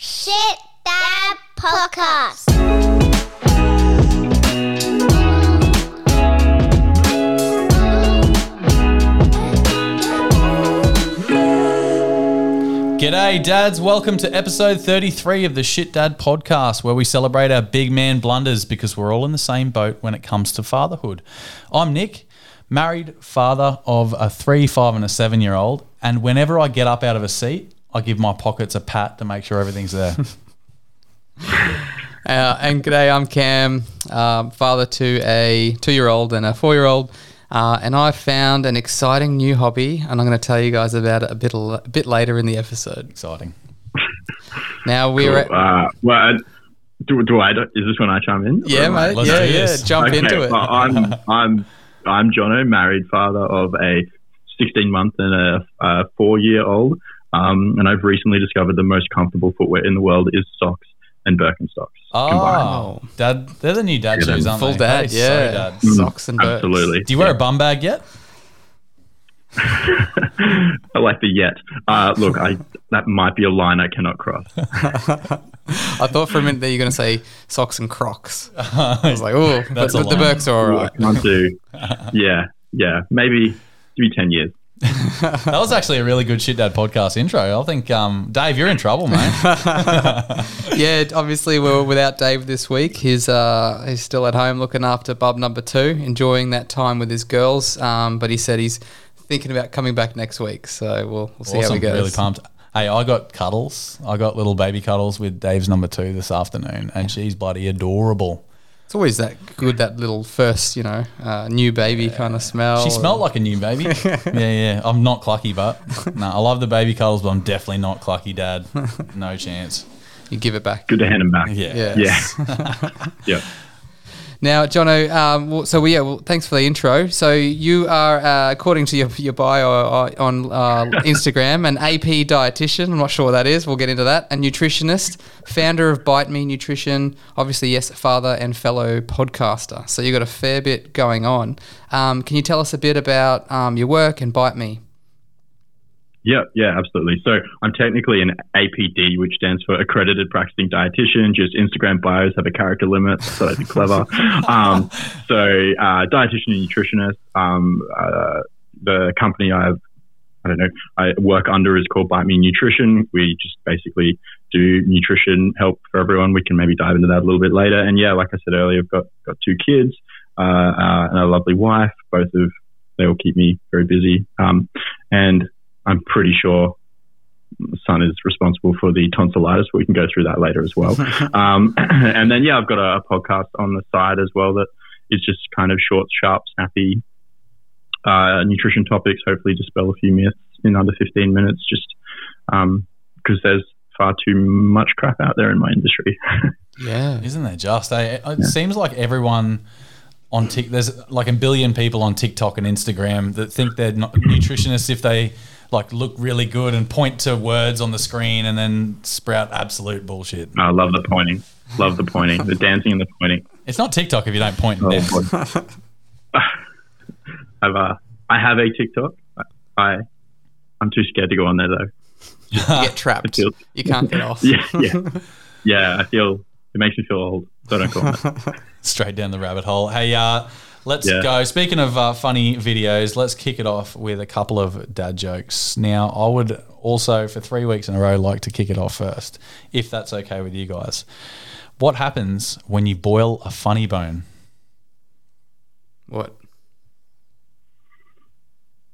Shit Dad Podcast. G'day, dads. Welcome to episode 33 of the Shit Dad podcast, where we celebrate our big man blunders because we're all in the same boat when it comes to fatherhood. I'm Nick, married father of a three, five, and a seven year old. And whenever I get up out of a seat, I give my pockets a pat to make sure everything's there. Uh, and g'day, I'm Cam, um, father to a two-year-old and a four-year-old, uh, and I found an exciting new hobby, and I'm going to tell you guys about it a bit a bit later in the episode. Exciting. Now we're at, Uh, well, I- do, do I? Is this when I chime in? yeah, mate, let's yeah, yeah, jump Okay, into it. Well, I'm I'm I'm Jono, married father of a 16 month and a, a four year old, um, and I've recently discovered the most comfortable footwear in the world is socks and Birkenstocks. Oh, dad, they're the new dad Yeah, shoes, aren't Full they? dad, Hey, so yeah, dad. socks and birds. Absolutely. Do you wear a bum bag yet? I like the yet. Uh, look, I that might be a line I cannot cross. I thought for a minute that you're going to say socks and Crocs. I was like, oh, but That's a the, the. Birks are all I right. can't do. Yeah, yeah. Maybe give me 10 years. That was actually a really good Shit Dad podcast intro. I think, um, Dave, you're in trouble, mate. yeah, obviously we're without Dave this week. He's uh, he's still at home looking after bub number two, enjoying that time with his girls. Um, but he said he's thinking about coming back next week, so we'll we'll see how awesome. it goes. Really pumped. Hey, I got cuddles. I got little baby cuddles with Dave's number two this afternoon, and she's bloody adorable. It's always that good, that little first, you know, uh, new baby kind of smell. She smelled like a new baby. yeah, yeah. I'm not clucky, but no, I love the baby cuddles, but I'm definitely not clucky, Dad. No chance. You give it back. Good to hand him back. Yeah. Yes. Yeah. yeah. Now, Jono, um, well, so we, yeah, well, thanks for the intro. So you are, uh, according to your, your bio uh, on uh, Instagram, an AP dietitian. I'm not sure what that is. We'll get into that. A nutritionist, founder of Bite Me Nutrition. Obviously, yes, father and fellow podcaster. So you've got a fair bit going on. Um, can you tell us a bit about um, your work and Bite Me? Yeah, yeah, absolutely. So I'm technically an APD, which stands for Accredited Practicing Dietitian. Just Instagram bios have a character limit, so that'd be clever. um, so uh, dietitian and nutritionist. Um, uh, the company I've I don't know, I work under is called Bite Me Nutrition. We just basically do nutrition help for everyone. We can maybe dive into that a little bit later. And yeah, like I said earlier, I've got, got two kids, uh, uh, and a lovely wife. Both of, they all keep me very busy. Um, and I'm pretty sure son is responsible for the tonsillitis, but we can go through that later as well. um, and then, yeah, I've got a, a podcast on the side as well that is just kind of short, sharp, snappy uh, nutrition topics, hopefully dispel a few myths in under 15 minutes, just because there's far too much crap out there in my industry. Yeah. Isn't there just? Eh? It seems like everyone on Tik, there's like a billion people on TikTok and Instagram that think they're not nutritionists if they like look really good and point to words on the screen and then sprout absolute bullshit. I love the pointing. Love the pointing, the dancing and the pointing. It's not TikTok if you don't point and Oh, dance. boy. I've, uh, I have a TikTok. I, I'm too scared to go on there though. You get trapped. feels- You can't get off. Yeah, yeah, yeah. I feel it makes me feel old. So don't go on. Straight down the rabbit hole. Hey, uh, let's Yeah. go. Speaking of uh, funny videos, let's kick it off with a couple of dad jokes. Now, I would also, for three weeks in a row, like to kick it off first, if that's okay with you guys. What happens when you boil a funny bone? What?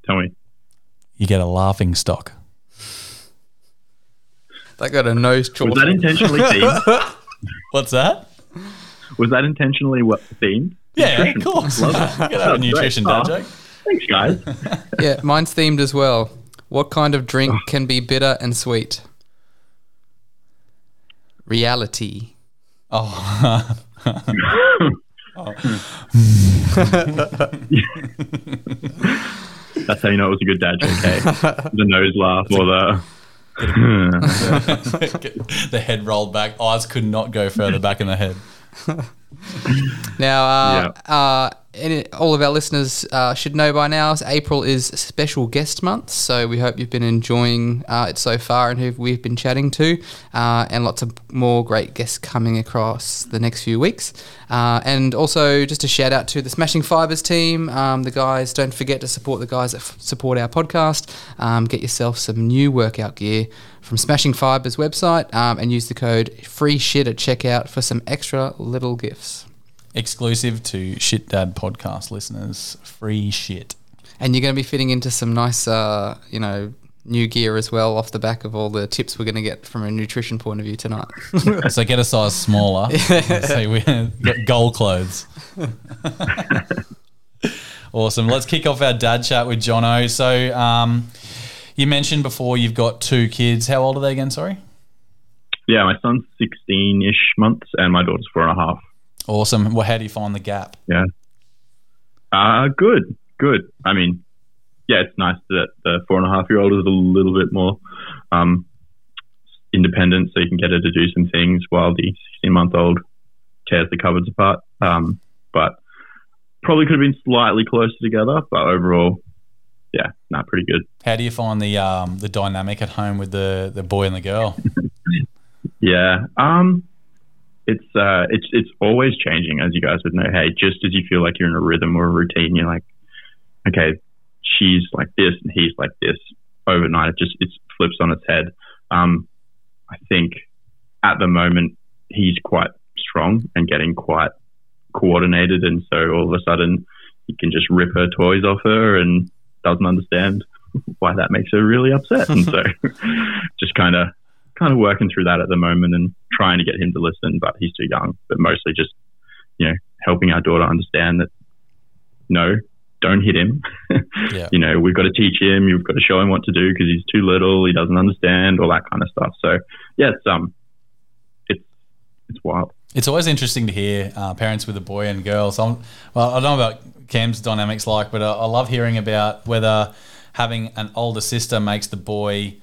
Tell me. You get a laughing stock. That got a nose Was that intentionally themed? What's that? Was that intentionally what themed? Yeah, of Nutrition. course. Love it. can have a Oh, nutrition dad Oh, joke. Thanks, guys. Yeah, mine's themed as well. What kind of drink oh. can be bitter and sweet? Reality. Oh, oh. That's how you know it was a good dad joke. Hey? the nose laugh or the. the head rolled back. Eyes could not go further back in the head. Now, uh, uh, any, all of our listeners uh, should know by now, April is special guest month. So we hope you've been enjoying uh, it so far and who we've been chatting to, uh, and lots of more great guests coming across the next few weeks. Uh, and also, just a shout out to the Smashing Fibers team. Um, the guys, don't forget to support the guys that f- support our podcast. Um, get yourself some new workout gear from Smashing Fibers website um, and use the code free shit at checkout for some extra little gifts. Exclusive to Shit Dad podcast listeners, free shit. And you're going to be fitting into some nice, uh, you know, new gear as well off the back of all the tips we're going to get from a nutrition point of view tonight. So get a size smaller. so we get goal clothes. awesome. Let's kick off our dad chat with Jono. So um, you mentioned before you've got two kids. How old are they again? Sorry. Yeah, my son's 16 ish months and my daughter's four and a half. Awesome. Well, how do you find the gap? Yeah. Uh, good, good. I mean, yeah, it's nice that the four and a half year old is a little bit more um, independent, so you can get her to do some things while the 16 month old tears the cupboards apart. Um, but probably could have been slightly closer together, but overall, yeah, not pretty good. How do you find the um, the dynamic at home with the, the boy and the girl? Yeah. Um, it's uh, it's it's always changing, as you guys would know. Hey, just as you feel like you're in a rhythm or a routine, you're like, okay, she's like this and he's like this. Overnight, it just it flips on its head. Um, I think at the moment he's quite strong and getting quite coordinated, and so all of a sudden he can just rip her toys off her and doesn't understand why that makes her really upset, and so just kind of kind of working through that at the moment and trying to get him to listen, but he's too young. But mostly just, you know, helping our daughter understand that no, don't hit him. Yeah. you know, we've got to teach him. You've got to show him what to do because he's too little. He doesn't understand all that kind of stuff. So yeah, it's um, it's it's wild. It's always interesting to hear uh, parents with a boy and girl. So, I'm, well, I don't know about Cam's dynamics like, but I, I love hearing about whether having an older sister makes the boy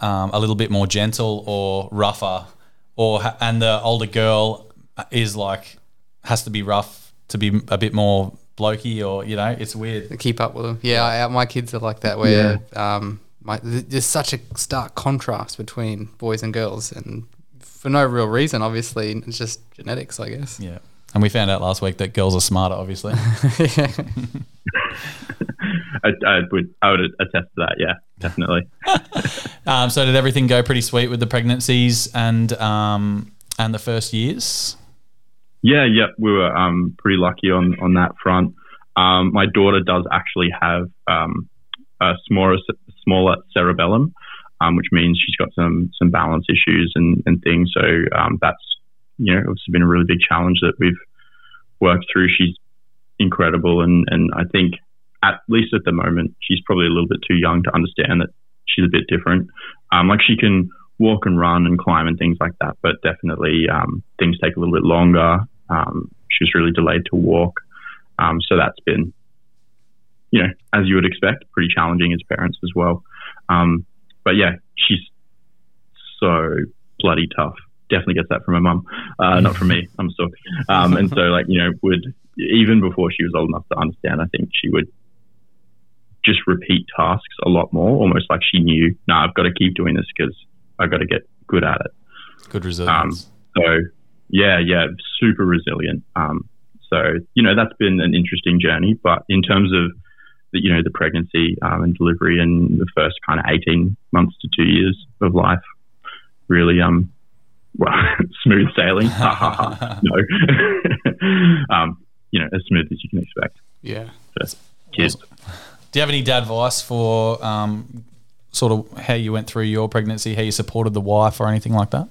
um, a little bit more gentle or rougher, or and the older girl is like has to be rough to be a bit more blokey, or you know, it's weird. Keep up with them. Yeah, I, my kids are like that. Where um, my, there's such a stark contrast between boys and girls, and for no real reason. Obviously, it's just genetics, I guess. Yeah. And we found out last week that girls are smarter, obviously. I, I would I would attest to that. Yeah, definitely. um, so did everything go pretty sweet with the pregnancies and um, and the first years? Yeah, yeah, we were um, pretty lucky on on that front. Um, my daughter does actually have um, a smaller smaller cerebellum, um, which means she's got some some balance issues and, and things. So um, that's you know it's been a really big challenge that we've worked through. She's incredible, and and I think at least at the moment she's probably a little bit too young to understand that she's a bit different. Um, like she can walk and run and climb and things like that, but definitely um, things take a little bit longer. Um, she was really delayed to walk. Um, so that's been, you know, as you would expect, pretty challenging as parents as well. Um, but yeah, she's so bloody tough. Definitely gets that from her mum, uh, not from me. I'm sorry. Um, and so, like, you know, would even before she was old enough to understand, I think she would just repeat tasks a lot more, almost like she knew, no, nah, I've got to keep doing this because I've got to get good at it. Good resilience. Um, so yeah, yeah, super resilient. Um, so you know that's been an interesting journey, but in terms of you know the pregnancy um, and delivery and the first kind of eighteen months to two years of life, really um, well, smooth sailing. no, um, you know as smooth as you can expect. Yeah, kids. Awesome. Do you have any dad advice for um, sort of how you went through your pregnancy, how you supported the wife, or anything like that?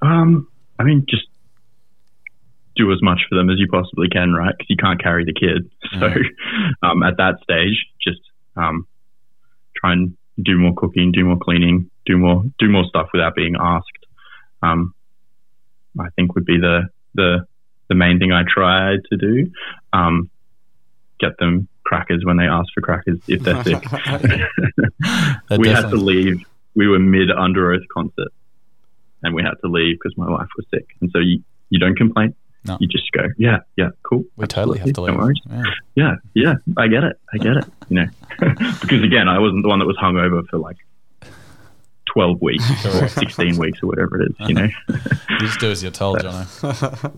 Um, I mean, just do as much for them as you possibly can, right? Because you can't carry the kid. So um, at that stage, just um, try and do more cooking, do more cleaning, do more do more stuff without being asked. Um, I think would be the the the main thing I try to do. Um, get them crackers when they ask for crackers if they're sick. we had to leave. We were mid Underoath concert and we had to leave because my wife was sick. And so you, you don't complain. No. You just go, yeah, yeah, cool. We totally have to Don't leave. worry. Yeah. Yeah, yeah, I get it. I get it. You know, because again, I wasn't the one that was hung over for like twelve weeks or sixteen weeks or whatever it is. You know. You just do as you're told, Jono.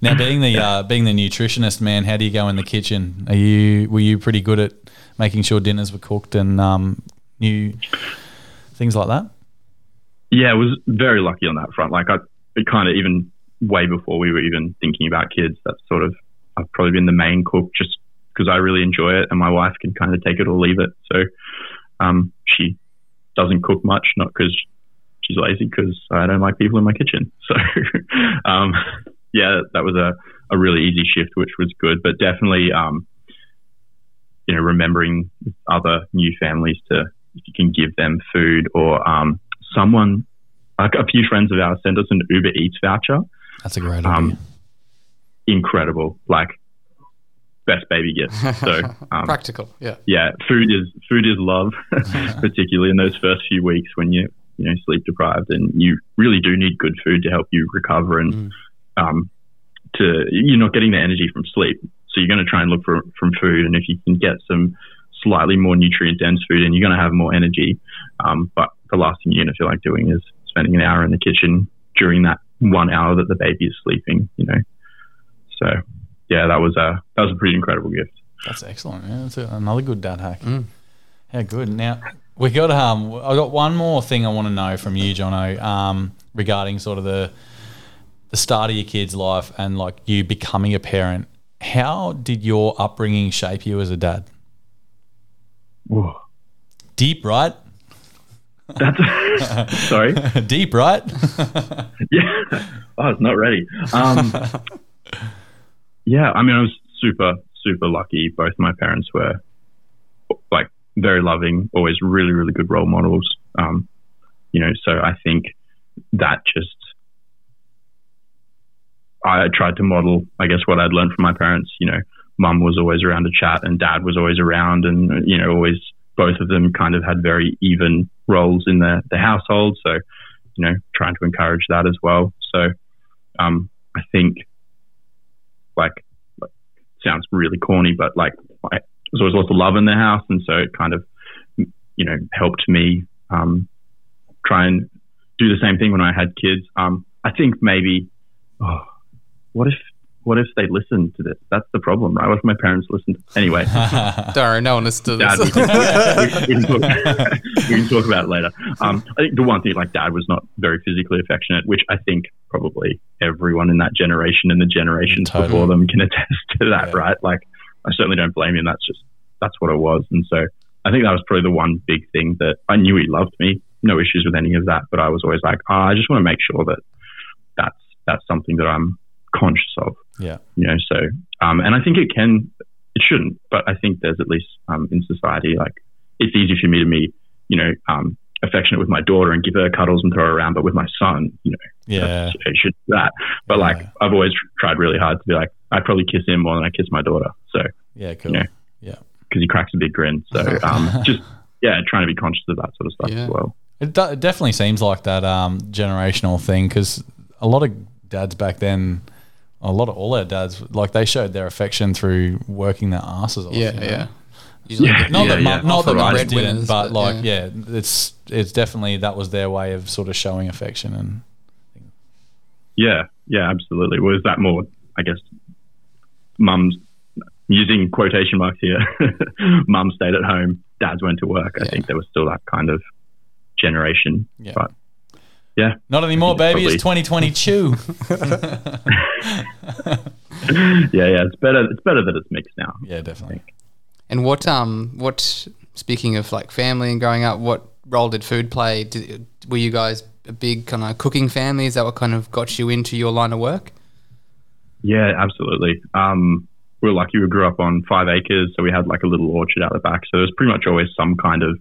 now, being the uh, being the nutritionist, man, how do you go in the kitchen? Are you were you pretty good at making sure dinners were cooked and um, new things like that? Yeah, I was very lucky on that front. Like I, it kind of even way before we were even thinking about kids. That's sort of I've probably been the main cook just because I really enjoy it, and my wife can kind of take it or leave it. So um, she doesn't cook much, not because she's lazy, because I don't like people in my kitchen. So um, yeah, that was a, a really easy shift, which was good. But definitely, um, you know, remembering other new families to if you can give them food or um, someone like a few friends of ours sent us an Uber Eats voucher. That's a great Um, idea. Incredible, like best baby gift. So um, Practical, yeah. yeah, food is food is love, particularly in those first few weeks when you you know sleep deprived and you really do need good food to help you recover and Mm. um, to you're not getting the energy from sleep. So you're going to try and look for from food, and if you can get some slightly more nutrient dense food, and you're going to have more energy. Um, but the last thing you're going to feel like doing is spending an hour in the kitchen during that one hour that the baby is sleeping. You know, so yeah, that was a that was a pretty incredible gift. That's excellent. Yeah, that's a, another good dad hack. Mm. How good. Now we got um I got one more thing I want to know from you, Jono, um, regarding sort of the the start of your kid's life and like you becoming a parent. How did your upbringing shape you as a dad? Whoa. Deep, right? That's sorry. Deep, right? Yeah. Oh, I was not ready. Um, yeah, I mean, I was super, super lucky. Both my parents were like very loving, always really, really good role models. Um, you know, so I think that just I tried to model, I guess, what I'd learned from my parents. You know, mum was always around to chat, and dad was always around, and you know, always both of them kind of had very even roles in the the household. So, you know, trying to encourage that as well. So, um, I think, like, like, sounds really corny, but like, there's always lots of love in the house, and so it kind of, you know, helped me um, try and do the same thing when I had kids. Um, I think maybe, oh, what if, what if they listened to this? That's the problem, right? What if my parents listened? Anyway, Don't no one listens to Dad, we this. can, we, can talk, we can talk about it later. Um, I think the one thing, like Dad was not very physically affectionate, which I think probably everyone in that generation and the generations Totally. before them can attest to that, Yeah. right? Like, I certainly don't blame him. That's just that's what it was, and so I think that was probably the one big thing that I knew he loved me, no issues with any of that, but I was always like, oh, I just want to make sure that that's that's something that I'm conscious of yeah. you know so um, and i think it can it shouldn't but i think there's at least um, in society like it's easy for me to be you know um, affectionate with my daughter and give her cuddles and throw her around but with my son you know Yeah. it should do that but like i've always tried really hard to be like i'd probably kiss him more than i kiss my daughter so Yeah, cool. Yeah. Yeah. because he cracks a big grin so um, just yeah trying to be conscious of that sort of stuff Yeah. as well It, do- it definitely seems like that um, generational thing because a lot of dads back then, a lot of all our dads, like they showed their affection through working their asses off. yeah, you know? yeah. Usually Yeah. Not that, yeah. not that Often breadwinners, didn't, but but like, yeah. it's it's definitely that was their way of sort of showing affection and yeah yeah absolutely was that more i guess mums using quotation marks here mum stayed at home dads went to work i think there was still that kind of generation Yeah. but yeah not anymore, baby. it's It's 2022. yeah yeah it's better it's better that it's mixed now yeah, definitely. And what um what speaking of like family and growing up, what role did food play? Did, were you guys a big kind of cooking family? Is that what kind of got you into your line of work? yeah absolutely um we were lucky we grew up on five acres so we had like a little orchard out the back so there's pretty much always some kind of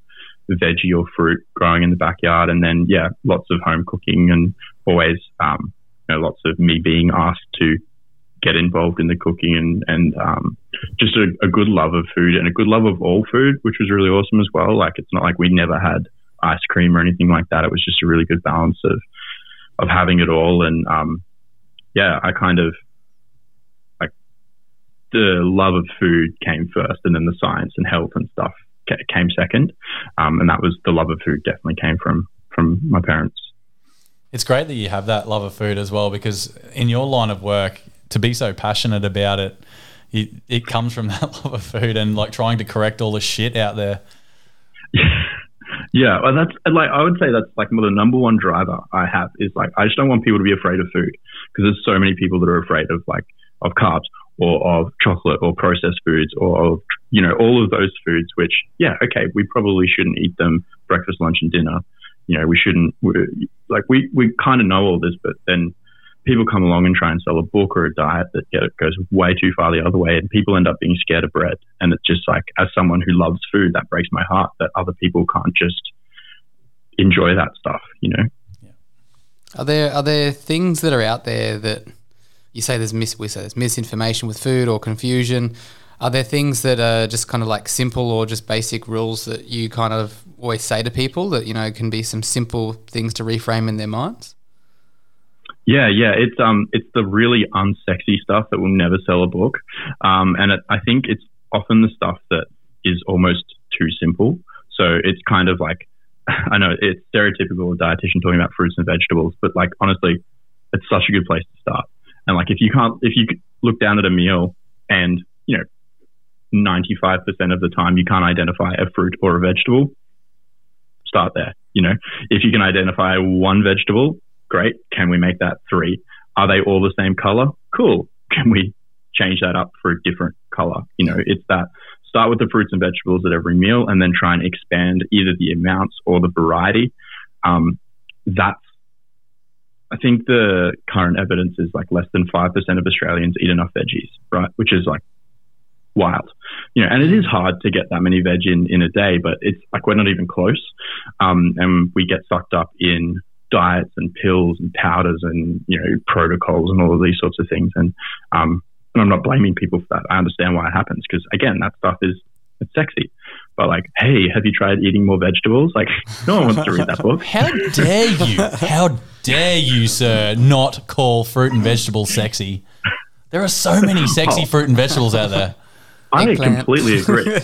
veggie or fruit growing in the backyard and then yeah lots of home cooking and always um you know lots of me being asked to get involved in the cooking and and um, just a, a good love of food and a good love of all food, which was really awesome as well. Like it's not like we never had ice cream or anything like that. It was just a really good balance of of having it all. And um, yeah, I kind of like the love of food came first, and then the science and health and stuff came second. Um, and that was the love of food definitely came from from my parents. It's great that you have that love of food as well, because in your line of work, to be so passionate about it, it, it comes from that love of food and like trying to correct all the shit out there. Yeah, well, that's like I would say that's like the number one driver I have is like I just don't want people to be afraid of food because there's so many people that are afraid of like of carbs or of chocolate or processed foods or of you know all of those foods which yeah okay we probably shouldn't eat them breakfast lunch and dinner you know we shouldn't like we we kind of know all this but then people come along and try and sell a book or a diet that get, goes way too far the other way, and people end up being scared of bread. And it's just like, as someone who loves food, that breaks my heart that other people can't just enjoy that stuff, you know. Yeah. Are there are there things that are out there that you say there's mis we say there's misinformation with food or confusion? Are there things that are just kind of like simple or just basic rules that you kind of always say to people that you know can be some simple things to reframe in their minds? Yeah, yeah, it's um, it's the really unsexy stuff that will never sell a book, um, and it, I think it's often the stuff that is almost too simple. So it's kind of like, I know it's stereotypical of dietitian talking about fruits and vegetables, but like honestly, it's such a good place to start. And like if you can't, if you look down at a meal and you know, ninety five percent of the time you can't identify a fruit or a vegetable, start there. You know, if you can identify one vegetable Great. Can we make that three? Are they all the same color? Cool. Can we change that up for a different color? You know, it's that start with the fruits and vegetables at every meal and then try and expand either the amounts or the variety. Um, that's, I think the current evidence is like less than 5% of Australians eat enough veggies, right? Which is like wild. You know, and it is hard to get that many veg in, in a day, but it's like we're not even close. Um, and we get sucked up in diets and pills and powders and you know protocols and all of these sorts of things. And um, and I'm not blaming people for that. I understand why it happens because again, that stuff is it's sexy. But like, hey, have you tried eating more vegetables? Like, no one wants to read that book. How dare you? How dare you, sir, not call fruit and vegetables sexy? There are so many sexy oh. fruit and vegetables out there. I Eggplant. completely agree.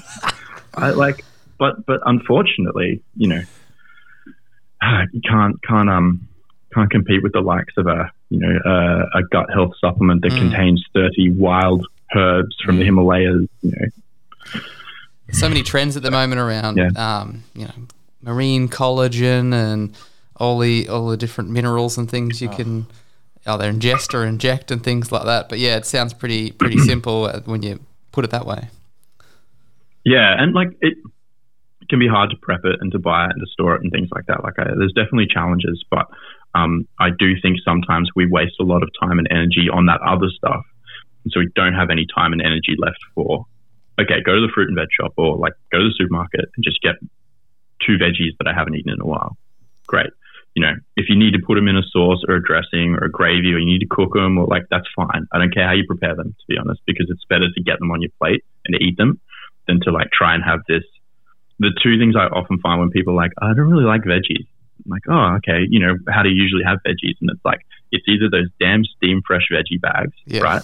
I like, but but unfortunately, you know, you can't can't um can't compete with the likes of a you know a, a gut health supplement that mm. contains 30 wild herbs from the Himalayas. You know, so many trends at the moment around yeah. um, you know marine collagen and all the all the different minerals and things you oh. can either ingest or inject and things like that. But yeah, it sounds pretty pretty simple when you put it that way. Yeah, and like it it can be hard to prep it and to buy it and to store it and things like that. Like I, there's definitely challenges, but um, I do think sometimes we waste a lot of time and energy on that other stuff, and so we don't have any time and energy left for. Okay, go to the fruit and veg shop or like go to the supermarket and just get two veggies that I haven't eaten in a while. Great. You know, if you need to put them in a sauce or a dressing or a gravy or you need to cook them or like that's fine. I don't care how you prepare them to be honest because it's better to get them on your plate and to eat them than to like try and have this the two things I often find when people are like, oh, I don't really like veggies. I'm like, oh, okay. You know, how do you usually have veggies? And it's like, it's either those damn steam fresh veggie bags, yeah. right?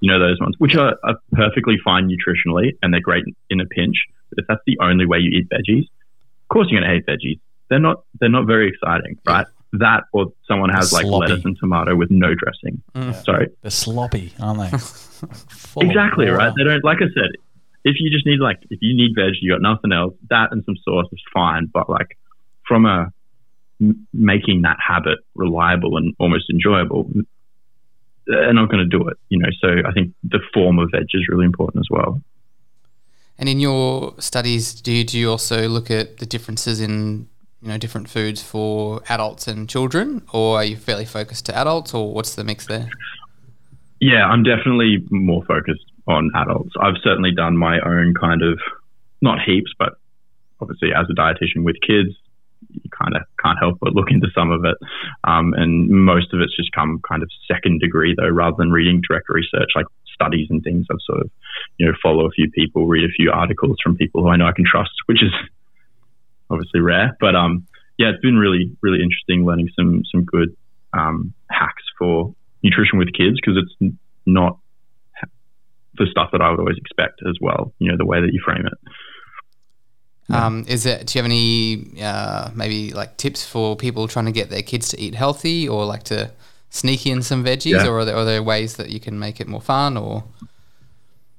You know, those ones, which are, are, perfectly fine nutritionally and they're great in a pinch. But if that's the only way you eat veggies, of course you're going to hate veggies. They're not, they're not very exciting, right? That or someone has like lettuce and tomato with no dressing. Mm. Sorry. They're sloppy, aren't they? exactly, right? They don't, like I said, if you just need like if you need veg, you got nothing else. That and some sauce is fine. But like from a m- making that habit reliable and almost enjoyable, they're not going to do it. You know, so I think the form of veg is really important as well. And in your studies, do you, do you also look at the differences in you know different foods for adults and children, or are you fairly focused to adults, or what's the mix there? Yeah, I'm definitely more focused on adults. I've certainly done my own kind of, not heaps, but obviously as a dietitian with kids, you kind of can't help but look into some of it. Um, and most of it's just come kind of second degree though, rather than reading direct research like studies and things. I've sort of, you know, follow a few people, read a few articles from people who I know I can trust, which is obviously rare. But um, yeah, it's been really really interesting learning some some good um, hacks for nutrition with kids because it's not the stuff that I would always expect as well. You know, the way that you frame it. Um, is it? Do you have any uh, maybe like tips for people trying to get their kids to eat healthy, or like to sneak in some veggies, Yeah. or are there, are there ways that you can make it more fun? Or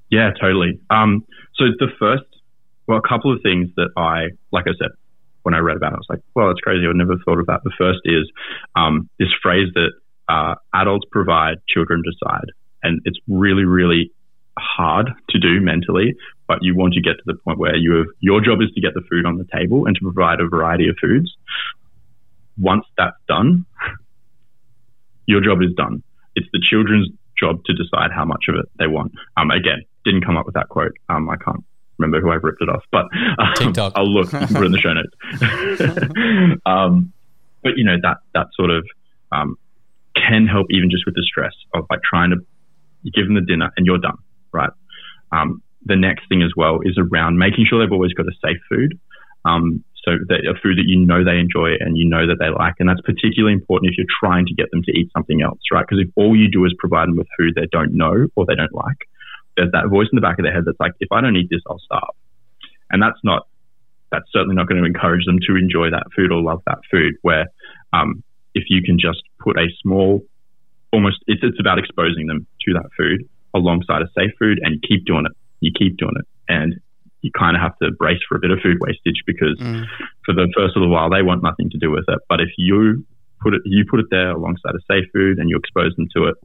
Yeah, totally. Um, so the first, well, a couple of things that I, like I said, when I read about it, I was like, well, that's crazy. I've never thought of that. The first is um, this phrase that uh, adults provide, children decide. And it's really, really hard to do mentally, but you want to get to the point where you have, your job is to get the food on the table and to provide a variety of foods. Once that's done, your job is done. It's the children's job to decide how much of it they want. Um, again, didn't come up with that quote. Um, I can't remember who I ripped it off, but um. I'll look. Put it in the show notes. um, but you know that that sort of um, can help even just with the stress of like trying to you give them the dinner and you're done, right? Um, the next thing as well is around making sure they've always got a safe food. Um, so that a food that you know they enjoy and you know that they like, and that's particularly important if you're trying to get them to eat something else, right? Because if all you do is provide them with food they don't know or they don't like, there's that voice in the back of their head that's like, if I don't eat this, I'll starve. And that's not, that's certainly not going to encourage them to enjoy that food or love that food. Where um, if you can just put a small, almost, it's, it's about exposing them to that food alongside a safe food and keep doing it. You keep doing it. And you kind of have to brace for a bit of food wastage because Mm. for the first little while they want nothing to do with it. But if you put it, you put it there alongside a safe food and you expose them to it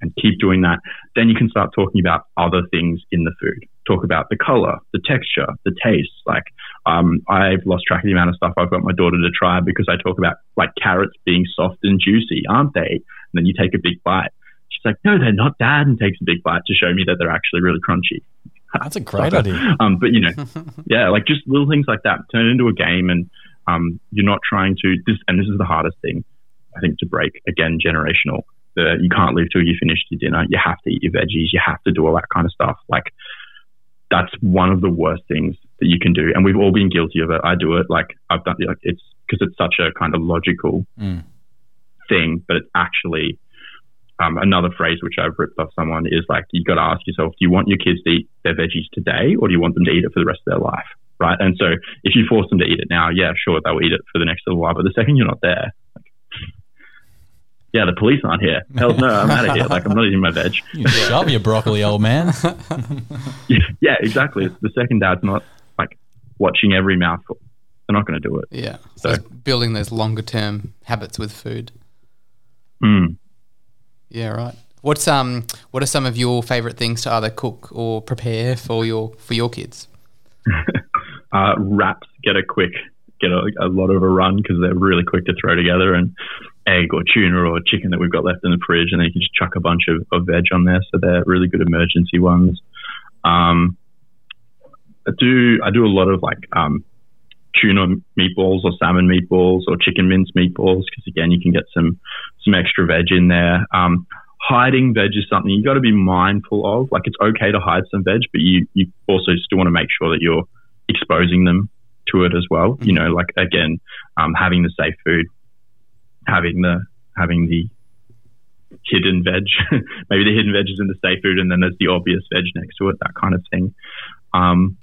and keep doing that, then you can start talking about other things in the food. Talk about the color, the texture, the taste. Like, um, I've lost track of the amount of stuff I've got my daughter to try because I talk about like carrots being soft and juicy, aren't they? And then you take a big bite. She's like, no, they're not, dad, and takes a big bite to show me that they're actually really crunchy. That's a great idea. Um, but you know, yeah, like just little things like that turn into a game, and um, you're not trying to. This and this is the hardest thing, I think, to break. Again, generational. The, you can't leave till you finish your dinner. You have to eat your veggies. You have to do all that kind of stuff. Like that's one of the worst things that you can do, and we've all been guilty of it. I do it. Like I've done. Like it's because it's such a kind of logical Mm. thing, but it's actually um, another phrase which I've ripped off someone is like, you've got to ask yourself, do you want your kids to eat their veggies today or do you want them to eat it for the rest of their life? Right. And so if you force them to eat it now, yeah, sure, they'll eat it for the next little while. But the second you're not there, like, yeah, the police aren't here. Hell no, I'm out of here. Like, I'm not eating my veg. You shove your broccoli, old man. yeah, exactly. The second dad's not like watching every mouthful. They're not going to do it. yeah, so So- it's building those longer term habits with food. Mm. Yeah, right. What's um what are some of your favorite things to either cook or prepare for your for your kids? uh, wraps get a quick, get a, a lot of a run because they're really quick to throw together and egg or tuna or chicken that we've got left in the fridge. And then you can just chuck a bunch of, of veg on there. So they're really good emergency ones. Um, I do, I do a lot of like, um, tuna meatballs or salmon meatballs or chicken mince meatballs because again you can get some some extra veg in there. Um, hiding veg is something you've got to be mindful of. Like it's okay to hide some veg, but you you also still want to make sure that you're exposing them to it as well. You know, like again, um, having the safe food, having the having the hidden veg, maybe the hidden veg is in the safe food, and then there's the obvious veg next to it, that kind of thing. Um,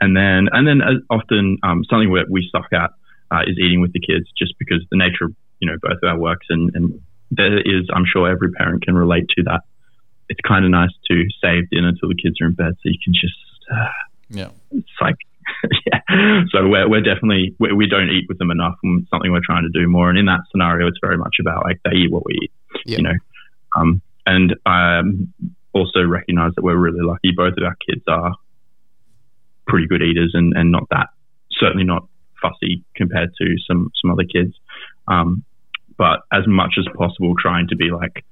and then and then often um, something that we suck at uh, is eating with the kids, just because the nature of you know both of our works and, and there is I'm sure every parent can relate to that. It's kind of nice to save dinner till the kids are in bed, so you can just uh, Yeah. it's like yeah. So we're we're definitely we, we don't eat with them enough, and it's something we're trying to do more. And in that scenario, it's very much about like they eat what we eat, Yeah. you know. Um, and um, also recognize that we're really lucky. Both of our kids are pretty good eaters, and and not that certainly not fussy compared to some some other kids. Um, but as much as possible, trying to be like,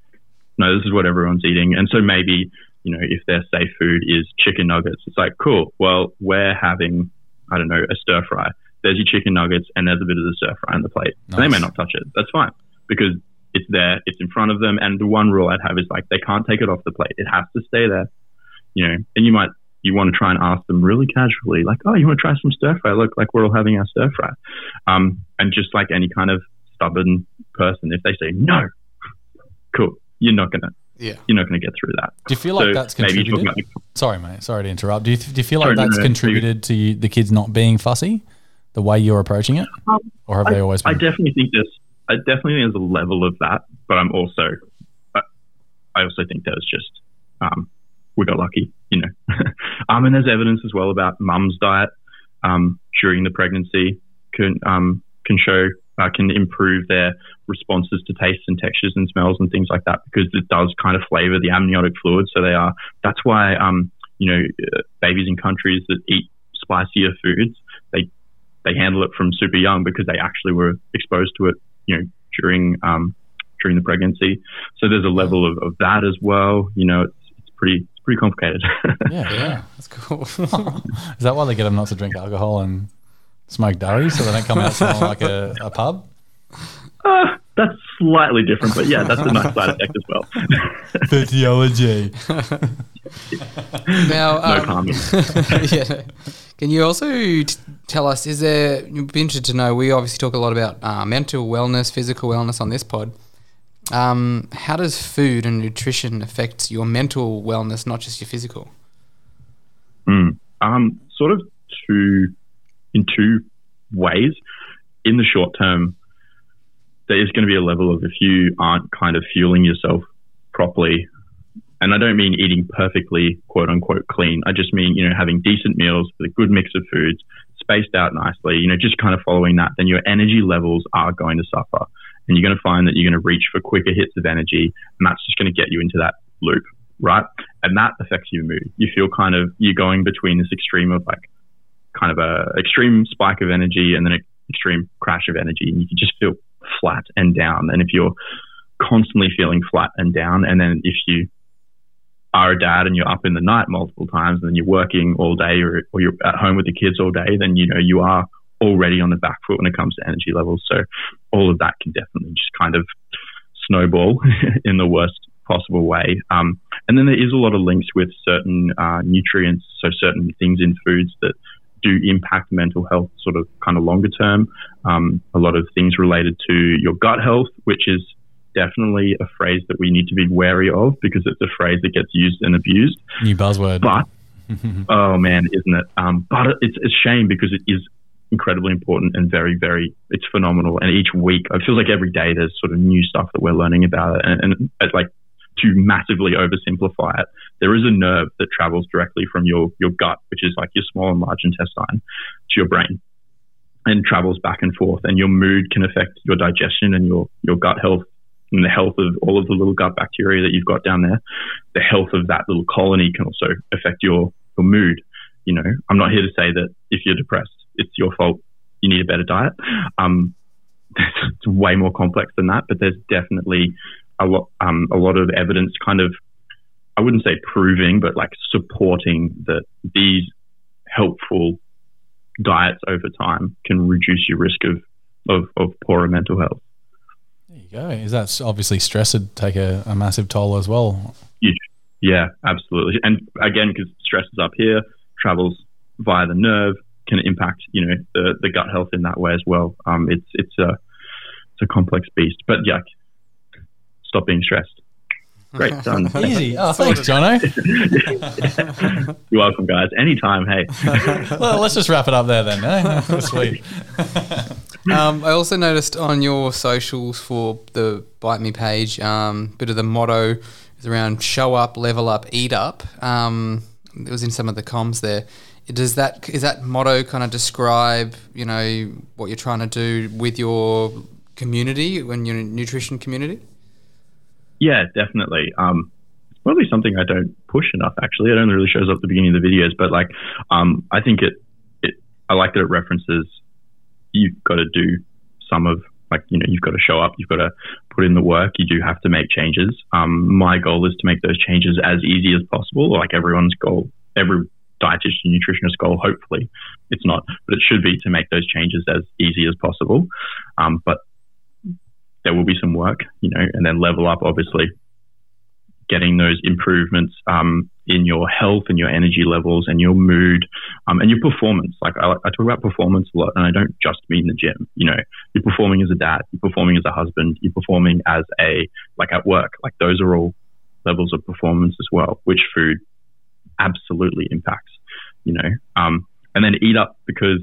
no, this is what everyone's eating. And so maybe, you know, if their safe food is chicken nuggets, it's like, cool, well, we're having, I don't know, a stir fry. There's your chicken nuggets and there's a bit of the stir fry on the plate. And they may not touch it. That's fine because it's there, it's in front of them. And the one rule I'd have is like, they can't take it off the plate. It has to stay there, you know, and you might, you want to try and ask them really casually, like, "Oh, you want to try some stir fry? Look, like we're all having our stir fry." Um, and just like any kind of stubborn person, if they say no, cool, you're not gonna, Yeah. you're not gonna get through that. Do you feel like So that's maybe you're contributed? about Sorry, mate. Sorry to interrupt. Do you, do you feel like Sorry, that's no, contributed to you, the kids not being fussy, the way you're approaching it, Um, or have they always been? I definitely think there's, I definitely think there's a level of that, but I'm also, I I also think there's just, um, we got lucky, you know. um, and there's evidence as well about mum's diet um, during the pregnancy can um, can show uh, can improve their responses to tastes and textures and smells and things like that because it does kind of flavor the amniotic fluid. So they are. That's why um, you know uh, babies in countries that eat spicier foods they they handle it from super young because they actually were exposed to it, you know, during um, during the pregnancy. So there's a level of, of that as well. You know, it's, pretty pretty complicated. yeah, Yeah. That's cool. Is that why they get them not to drink alcohol and smoke durry so they don't come out smelling like a, a pub? uh, that's slightly different, but yeah, that's a nice side effect as well. Physiology. now, no um, comment. yeah. Can you also t- tell us? Is there? You'd be interested to know. We obviously talk a lot about uh, mental wellness, physical wellness on this pod. Um, how does food and nutrition affect your mental wellness, not just your physical? Mm. Um, sort of two in two ways. In the short term, there is going to be a level of if you aren't kind of fueling yourself properly, and I don't mean eating perfectly, quote unquote, clean. I just mean you know having decent meals with a good mix of foods, spaced out nicely. You know, just kind of following that. Then your energy levels are going to suffer, and you're going to find that you're going to reach for quicker hits of energy, and that's just going to get you into that loop, right? And that affects your mood. You feel kind of you're going between this extreme of like kind of a extreme spike of energy and then an extreme crash of energy, and you can just feel flat and down. And if you're constantly feeling flat and down, and then if you are a dad and you're up in the night multiple times, and then you're working all day, or, or you're at home with the kids all day, then you know you are already on the back foot when it comes to energy levels. So all of that can definitely just kind of snowball in the worst possible way. Um, and then there is a lot of links with certain uh, nutrients, so certain things in foods that do impact mental health sort of kind of longer term. Um, a lot of things related to your gut health, which is definitely a phrase that we need to be wary of because it's a phrase that gets used and abused. New buzzword. But oh man, isn't it? Um, but it's a shame because it is incredibly important and very, very, it's phenomenal. And each week, it feels like every day there's sort of new stuff that we're learning about it. And, and it's like to massively oversimplify it, there is a nerve that travels directly from your, your gut, which is like your small and large intestine, to your brain and travels back and forth. And your mood can affect your digestion and your, your gut health and the health of all of the little gut bacteria that you've got down there. The health of that little colony can also affect your, your mood. You know, I'm not here to say that if you're depressed, it's your fault. You need a better diet. Um, it's way more complex than that, but there's definitely a lot, um, a lot of evidence kind of, I wouldn't say proving, but like supporting that these helpful diets over time can reduce your risk of, of, of poorer mental health. There you go. Is that obviously stress would take a, a massive toll as well? Huge. Yeah, absolutely. And again, because stress is up here, travels via the nerve, can impact you know the, the gut health in that way as well. Um, it's it's a it's a complex beast. But yeah, stop being stressed. Great, done. Easy. Oh, thanks, Jono. You're welcome, guys. Anytime. Hey. well, let's just wrap it up there then. Eh? Sweet. um, I also noticed on your socials for the Bite Me page, um, bit of the motto is around show up, level up, eat up. Um, it was in some of the comms there. Does that is that motto kind of describe you know what you're trying to do with your community and your nutrition community? Yeah, definitely. Um, it's probably something I don't push enough. Actually, it only really shows up at the beginning of the videos, but like, um, I think it, it, I like that it references you've got to do some of like you know you've got to show up, you've got to put in the work. You do have to make changes. Um, my goal is to make those changes as easy as possible, like everyone's goal, every dietitian nutritionist goal. Hopefully, it's not, but it should be to make those changes as easy as possible. Um, but there will be some work, you know, and then level up. Obviously, getting those improvements um, in your health and your energy levels and your mood um, and your performance. Like I, I, talk about performance a lot, and I don't just mean the gym. You know, you're performing as a dad, you're performing as a husband, you're performing as a like at work. Like those are all levels of performance as well, which food absolutely impacts. You know, um, and then eat up because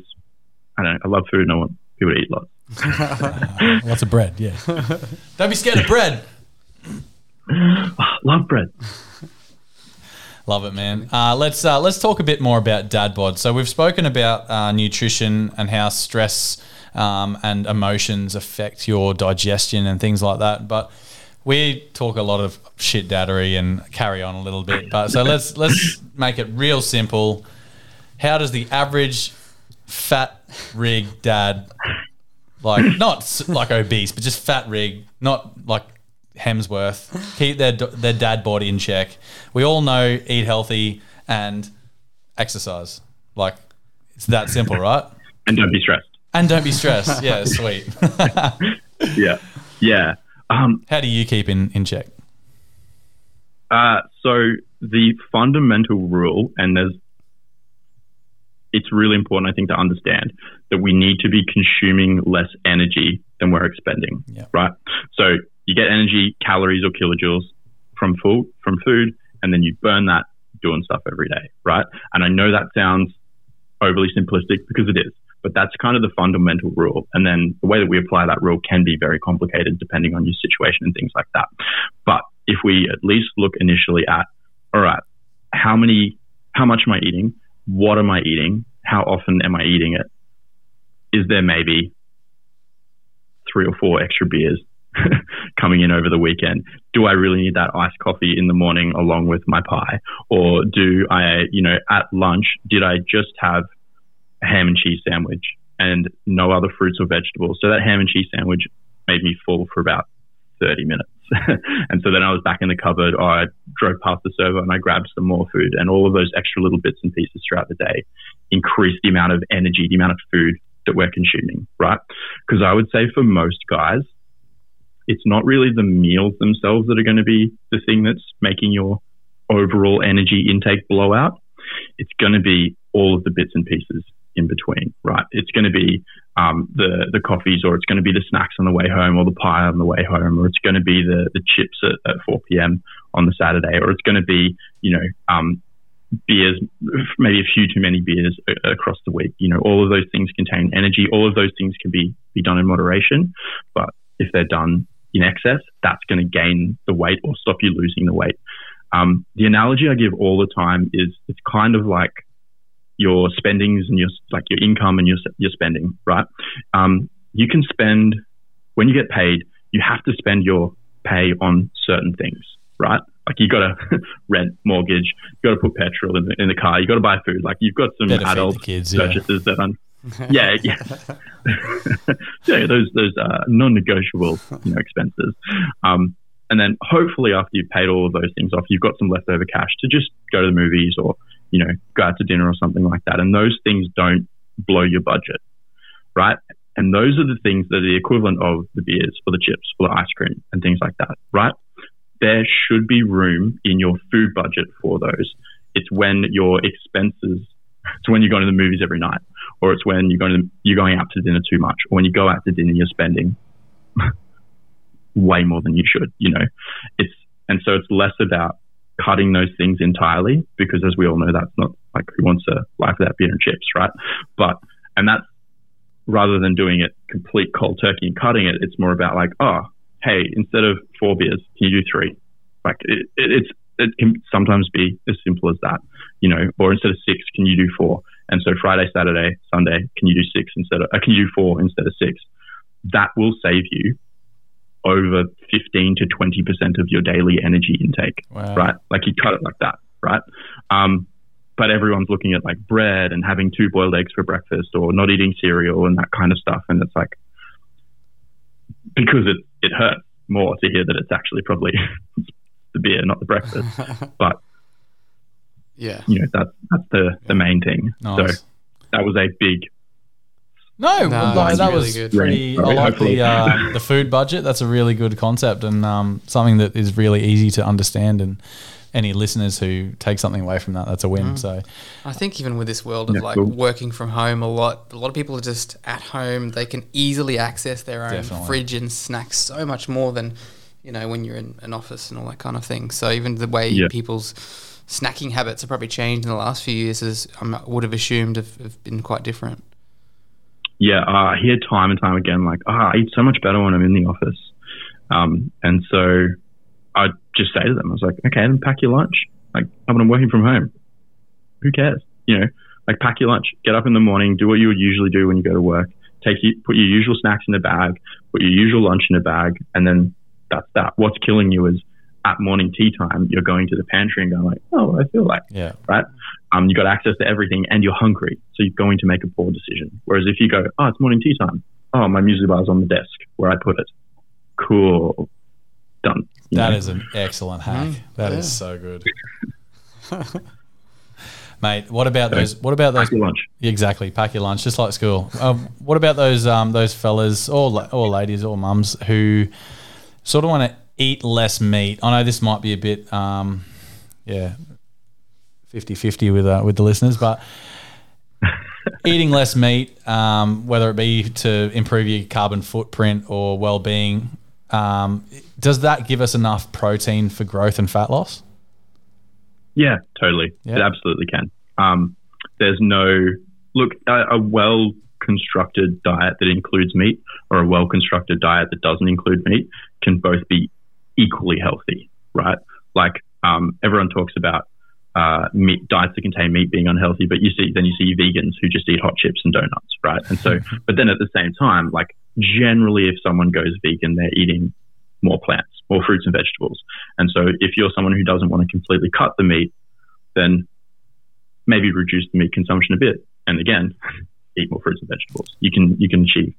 I don't. Know, I love food, and I want people to eat lots. Lots of bread, yeah. Don't be scared of bread. love bread. Love it, man. Uh, let's uh, let's talk a bit more about dad bod. So we've spoken about uh, nutrition and how stress um, and emotions affect your digestion and things like that. But we talk a lot of shit daddery and carry on a little bit. But so let's let's make it real simple. How does the average fat rig dad, like not like obese, but just fat rig, not like Hemsworth, keep their their dad body in check. We all know eat healthy and exercise. Like it's that simple, right? And don't be stressed. And don't be stressed. Yeah, sweet. yeah, yeah. Um, How do you keep in in check? Uh, so the fundamental rule, and there's, it's really important, I think, to understand that we need to be consuming less energy than we're expending. Yeah. Right. So you get energy, calories or kilojoules from food, from food, and then you burn that doing stuff every day, right? And I know that sounds overly simplistic because it is, but that's kind of the fundamental rule. And then the way that we apply that rule can be very complicated depending on your situation and things like that. But if we at least look initially at, all right, how many, how much am I eating? What am I eating? How often am I eating it? Is there maybe three or four extra beers coming in over the weekend. Do I really need that iced coffee in the morning along with my pie? Or do I, you know, at lunch, did I just have ham and cheese sandwich and no other fruits or vegetables? So that ham and cheese sandwich made me full for about 30 minutes. and so then I was back in the cupboard, or I drove past the server and I grabbed some more food and all of those extra little bits and pieces throughout the day increase the amount of energy, the amount of food that we're consuming, right? Because I would say for most guys, it's not really the meals themselves that are going to be the thing that's making your overall energy intake blow out. It's going to be all of the bits and pieces in between, right? It's going to be um, the the coffees, or it's going to be the snacks on the way home, or the pie on the way home, or it's going to be the the chips at, at 4 p.m. on the Saturday, or it's going to be you know um, beers, maybe a few too many beers across the week. You know, all of those things contain energy. All of those things can be be done in moderation, but if they're done in excess, that's going to gain the weight or stop you losing the weight. Um, the analogy I give all the time is it's kind of like your spendings and your like your income and your your spending, right? Um, you can spend when you get paid, you have to spend your pay on certain things, right? Like you got to rent, mortgage, you got to put petrol in the, in the car, you got to buy food. Like you've got some Better adult the kids, yeah. purchases that un- yeah, yeah, yeah. Those those uh, non-negotiable you know, expenses. Um, and then hopefully after you've paid all of those things off, you've got some leftover cash to just go to the movies or you know go out to dinner or something like that. And those things don't blow your budget, right? And those are the things that are the equivalent of the beers, for the chips, for the ice cream, and things like that, right? There should be room in your food budget for those. It's when your expenses, it's when you're going to the movies every night, or it's when you're going to, you're going out to dinner too much, or when you go out to dinner, you're spending way more than you should. You know, it's and so it's less about cutting those things entirely because, as we all know, that's not like who wants a life without beer and chips, right? But and that's rather than doing it complete cold turkey and cutting it, it's more about like, oh, hey, instead of four beers, can you do three? Like it, it, it's it can sometimes be as simple as that, you know, or instead of six, can you do four? And so Friday, Saturday, Sunday, can you do six instead of, uh, can you do four instead of six? That will save you over 15 to 20% of your daily energy intake, Wow. right? Like you cut it like that, right? Um, but everyone's looking at like bread and having two boiled eggs for breakfast or not eating cereal and that kind of stuff. And it's like, because it, it hurts more to hear that it's actually probably the beer, not the breakfast. but, Yeah. you know, that's, that's the, the main thing. Nice. So that was a big No, No, like, that really was good. pretty. Yeah, I like the uh, the food budget. That's a really good concept and um, something that is really easy to understand. And any listeners who take something away from that, that's a win. So I think even with this world of Yeah, like cool. working from home a lot, a lot of people are just at home. They can easily access their own Definitely. fridge and snacks so much more than, you know, when you're in an office and all that kind of thing. So even the way Yeah. people's snacking habits have probably changed in the last few years, as I would have assumed, have, have been quite different. Yeah, uh, I hear time and time again, like, ah, I eat so much better when I'm in the office. Um, and so I just say to them, I was like, okay, then pack your lunch. Like, I'm working from home, who cares? You know, like pack your lunch, get up in the morning, do what you would usually do when you go to work, take you, put your usual snacks in a bag, put your usual lunch in a bag, and then that's that. What's killing you is at morning tea time, you're going to the pantry and going like, oh, I feel like yeah, right? Um, you got access to everything and you're hungry, so you're going to make a poor decision. Whereas if you go, oh, it's morning tea time. Oh, my muesli bar's on the desk where I put it. Cool, done. You that know? is an excellent hack. Mm, That is yeah. so good. Mate, what about those? What about those? pack your lunch. Exactly, pack your lunch, just like school. Um, what about those um, those fellas or or ladies or mums who sort of want to eat less meat? I know this might be a bit, um, yeah, 50-50 with uh, with the listeners, but eating less meat, um, whether it be to improve your carbon footprint or well being, um, does that give us enough protein for growth and fat loss? Yeah, totally. Yeah. It absolutely can. Um, there's no look a, a well constructed diet that includes meat or a well constructed diet that doesn't include meat can both be equally healthy, right? Like um, everyone talks about uh, meat diets that contain meat being unhealthy, but you see then you see vegans who just eat hot chips and donuts, right? And so, but then at the same time, like generally, if someone goes vegan, they're eating more plants, more fruits and vegetables. And so, if you're someone who doesn't want to completely cut the meat, then maybe reduce the meat consumption a bit. And again, eat more fruits and vegetables. You can you can achieve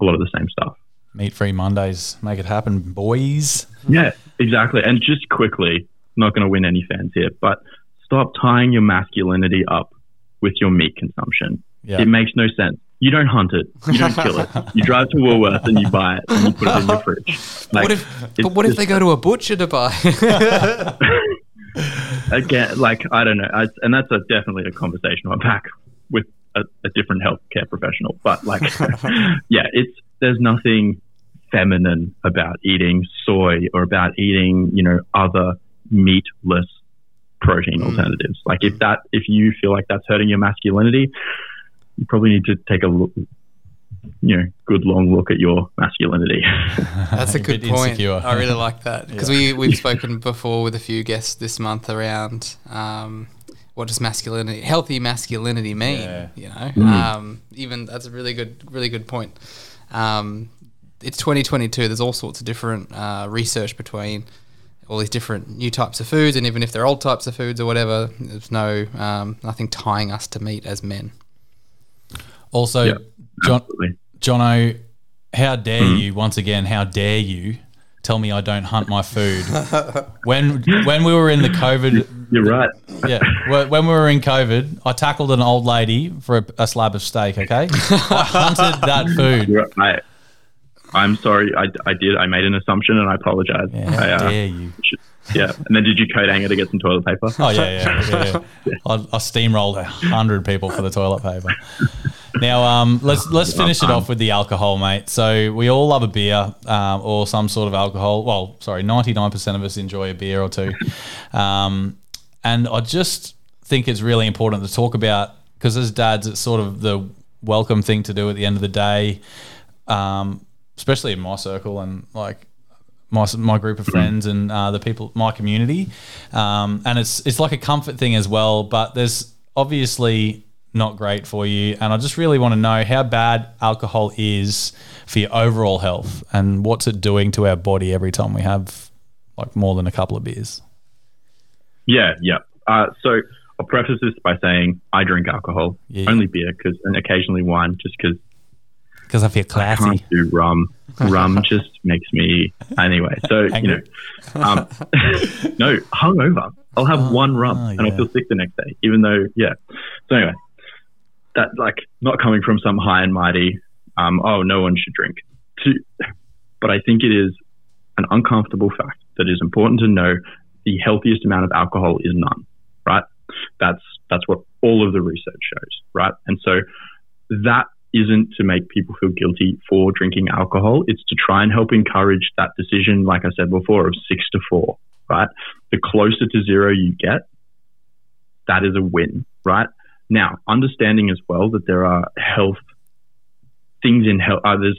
a lot of the same stuff. Meat free Mondays, make it happen, boys. Yeah, exactly. And just quickly, not going to win any fans here, but stop tying your masculinity up with your meat consumption. Yeah. It makes no sense. You don't hunt it. You don't kill it. You drive to Woolworths and you buy it and you put it in your fridge. Like, what if, but what if they go to a butcher to buy? again, like I don't know, I, and that's a, definitely a conversation I'm back with a, a different healthcare professional. But like, yeah, it's there's nothing feminine about eating soy or about eating you know other meatless protein Mm. alternatives. Like if that if you feel like that's hurting your masculinity, you probably need to take a look, you know good long look at your masculinity. That's a A good bit point. insecure. I really like that because we we've spoken before with a few guests this month around um, what does masculinity, healthy masculinity mean? Yeah. You know, um, even that's a really good, really good point. Um, it's 2022. There's all sorts of different uh, research between all these different new types of foods, and even if they're old types of foods or whatever, there's no um, nothing tying us to meat as men. Also, Yeah, John, Absolutely. Jono, how dare Hmm. you once again? How dare you tell me I don't hunt my food? when when we were in the COVID, You're right. yeah, when we were in COVID, I tackled an old lady for a, a slab of steak. Okay, I hunted that food. Right. I'm sorry. I, I did. I made an assumption and I apologize. Yeah, I, uh, dare you? should- yeah. And then did you coat anger to get some toilet paper? Oh yeah, yeah, yeah. yeah. I, I steamrolled a hundred people for the toilet paper. Now, um, let's let's finish it off with the alcohol, mate. So we all love a beer um, or some sort of alcohol. Well, sorry, ninety nine percent of us enjoy a beer or two, um, and I just think it's really important to talk about because as dads, it's sort of the welcome thing to do at the end of the day, um, especially in my circle and like my, my group of friends and uh, the people my community um, and it's it's like a comfort thing as well but there's obviously not great for you and I just really want to know how bad alcohol is for your overall health and what's it doing to our body every time we have like more than a couple of beers Yeah, yeah. Uh, so I'll preface this by saying I drink alcohol, Yeah. only beer, because and occasionally wine, just because because I feel I classy can't do rum. Rum just makes me anyway. So you know, um, no hungover. I'll have one rum and yeah. I'll feel sick the next day, even though yeah. So anyway, that like not coming from some high and mighty, um, oh, no one should drink. To, but I think it is an uncomfortable fact that is important to know. The healthiest amount of alcohol is none, right? That's that's what all of the research shows, right? And so that isn't to make people feel guilty for drinking alcohol. It's to try and help encourage that decision, like I said before, of six to four, right? The closer to zero you get, that is a win, right? Now, understanding as well that there are health things in health, uh, there's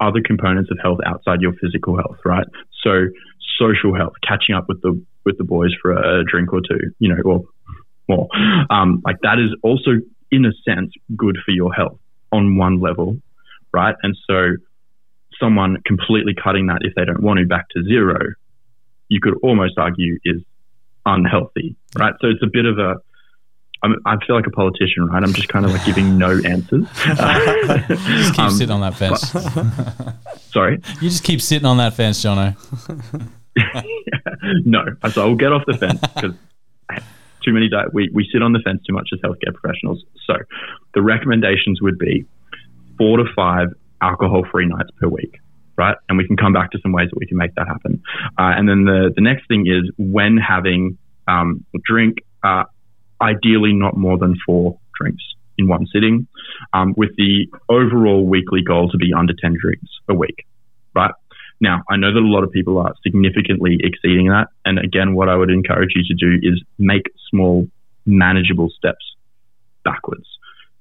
other components of health outside your physical health, right? So social health, catching up with the with the boys for a drink or two, you know, or more, um, like that is also in a sense good for your health on one level, right? And so someone completely cutting that if they don't want to back to zero, you could almost argue is unhealthy, right? So it's a bit of a I'm, i feel like a politician, right? I'm just kind of like giving no answers. just keep um, sitting on that fence. But, sorry? You just keep sitting on that fence, Jono. no, so I'll get off the fence because too many di- we, we sit on the fence too much as healthcare professionals. So the recommendations would be four to five alcohol-free nights per week right? And we can come back to some ways that we can make that happen. Uh, and then the, the next thing is when having um, drink, uh, ideally not more than four drinks in one sitting, um, with the overall weekly goal to be under 10 drinks a week, right? Now, I know that a lot of people are significantly exceeding that. And again, what I would encourage you to do is make small, manageable steps backwards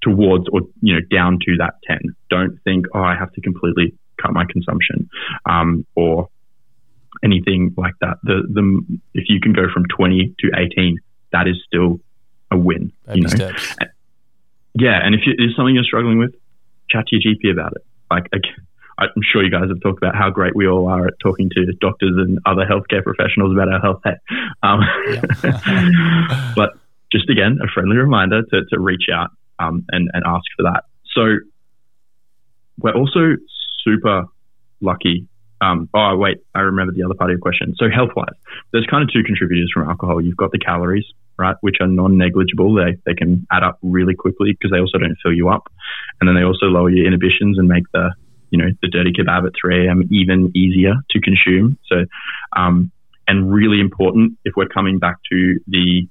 towards or, you know, down to that 10. Don't think, oh, I have to completely cut my consumption um, or anything like that. The, the, if you can go from 20 to 18, that is still a win. Baby you know? steps. Yeah, and if it's something you're struggling with, chat to your GP about it. Like, I'm sure you guys have talked about how great we all are at talking to doctors and other healthcare professionals about our health. Um, but just again, a friendly reminder to, to reach out um, and, and ask for that. So we're also super lucky. Um, oh, wait, I remember the other part of your question. So health wise, there's kind of two contributors from alcohol. You've got the calories, right, which are non-negligible. They they can add up really quickly because they also don't fill you up, and then they also lower your inhibitions and make the you know the dirty kebab at 3 a.m. even easier to consume. So, um, and really important if we're coming back to the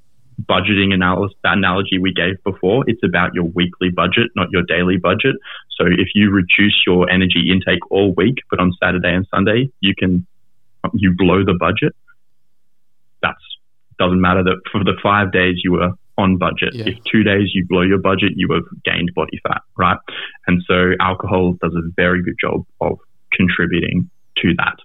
budgeting analysis, that analogy we gave before, it's about your weekly budget, not your daily budget. So if you reduce your energy intake all week, but on Saturday and Sunday you can you blow the budget, that's doesn't matter that for the five days you were on budget. Yeah. If two days you blow your budget, you have gained body fat, right? And so alcohol does a very good job of contributing to that,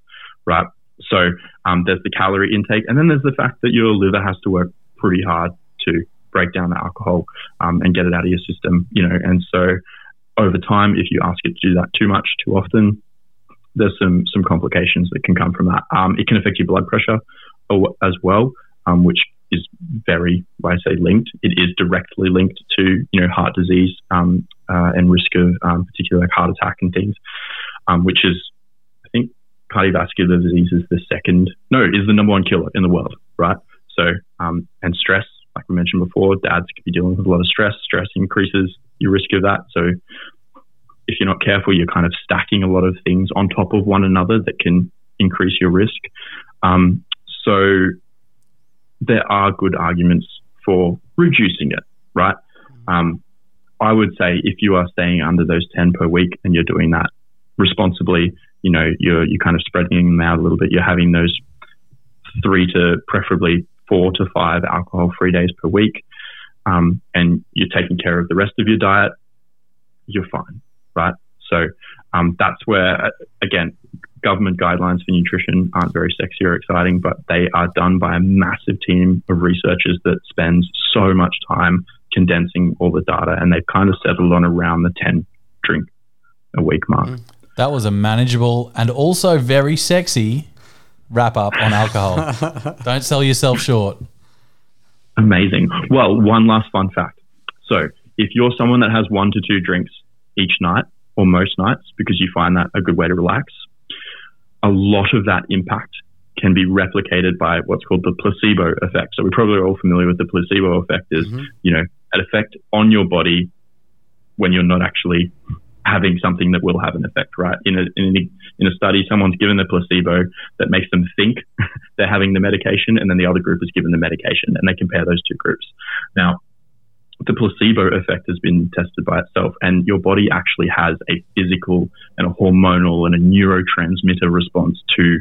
right? So um, there's the calorie intake, and then there's the fact that your liver has to work pretty hard to break down the alcohol um, and get it out of your system, you know. And so over time, if you ask it to do that too much, too often, there's some some complications that can come from that. Um, it can affect your blood pressure as well um, which is very, I say, linked. It is directly linked to you know heart disease um, uh, and risk of um, particularly like heart attack and things, um, which is I think cardiovascular disease is the second no is the number one killer in the world, right? So um, and stress, like we mentioned before, dads could be dealing with a lot of stress. Stress increases your risk of that. So if you're not careful, you're kind of stacking a lot of things on top of one another that can increase your risk. Um, so there are good arguments for reducing it, right? Um, I would say if you are staying under those 10 per week and you're doing that responsibly, you know, you're, you're kind of spreading them out a little bit. You're having those three to preferably four to five alcohol free days per week. Um, and you're taking care of the rest of your diet, you're fine, right? So um, that's where, again, government guidelines for nutrition aren't very sexy or exciting, but they are done by a massive team of researchers that spends so much time condensing all the data, and they've kind of settled on around the 10 drink a week mark. Mm. That was a manageable and also very sexy wrap up on alcohol. Don't sell yourself short. Amazing. Well, one last fun fact. So, if you're someone that has one to two drinks each night or most nights because you find that a good way to relax, a lot of that impact can be replicated by what's called the placebo effect. So we're probably all familiar with the placebo effect is, mm-hmm. you know, an effect on your body when you're not actually having something that will have an effect, right? In a, in a, in a study, someone's given the placebo that makes them think they're having the medication, and then the other group is given the medication, and they compare those two groups. Now, the placebo effect has been tested by itself, and your body actually has a physical and a hormonal and a neurotransmitter response to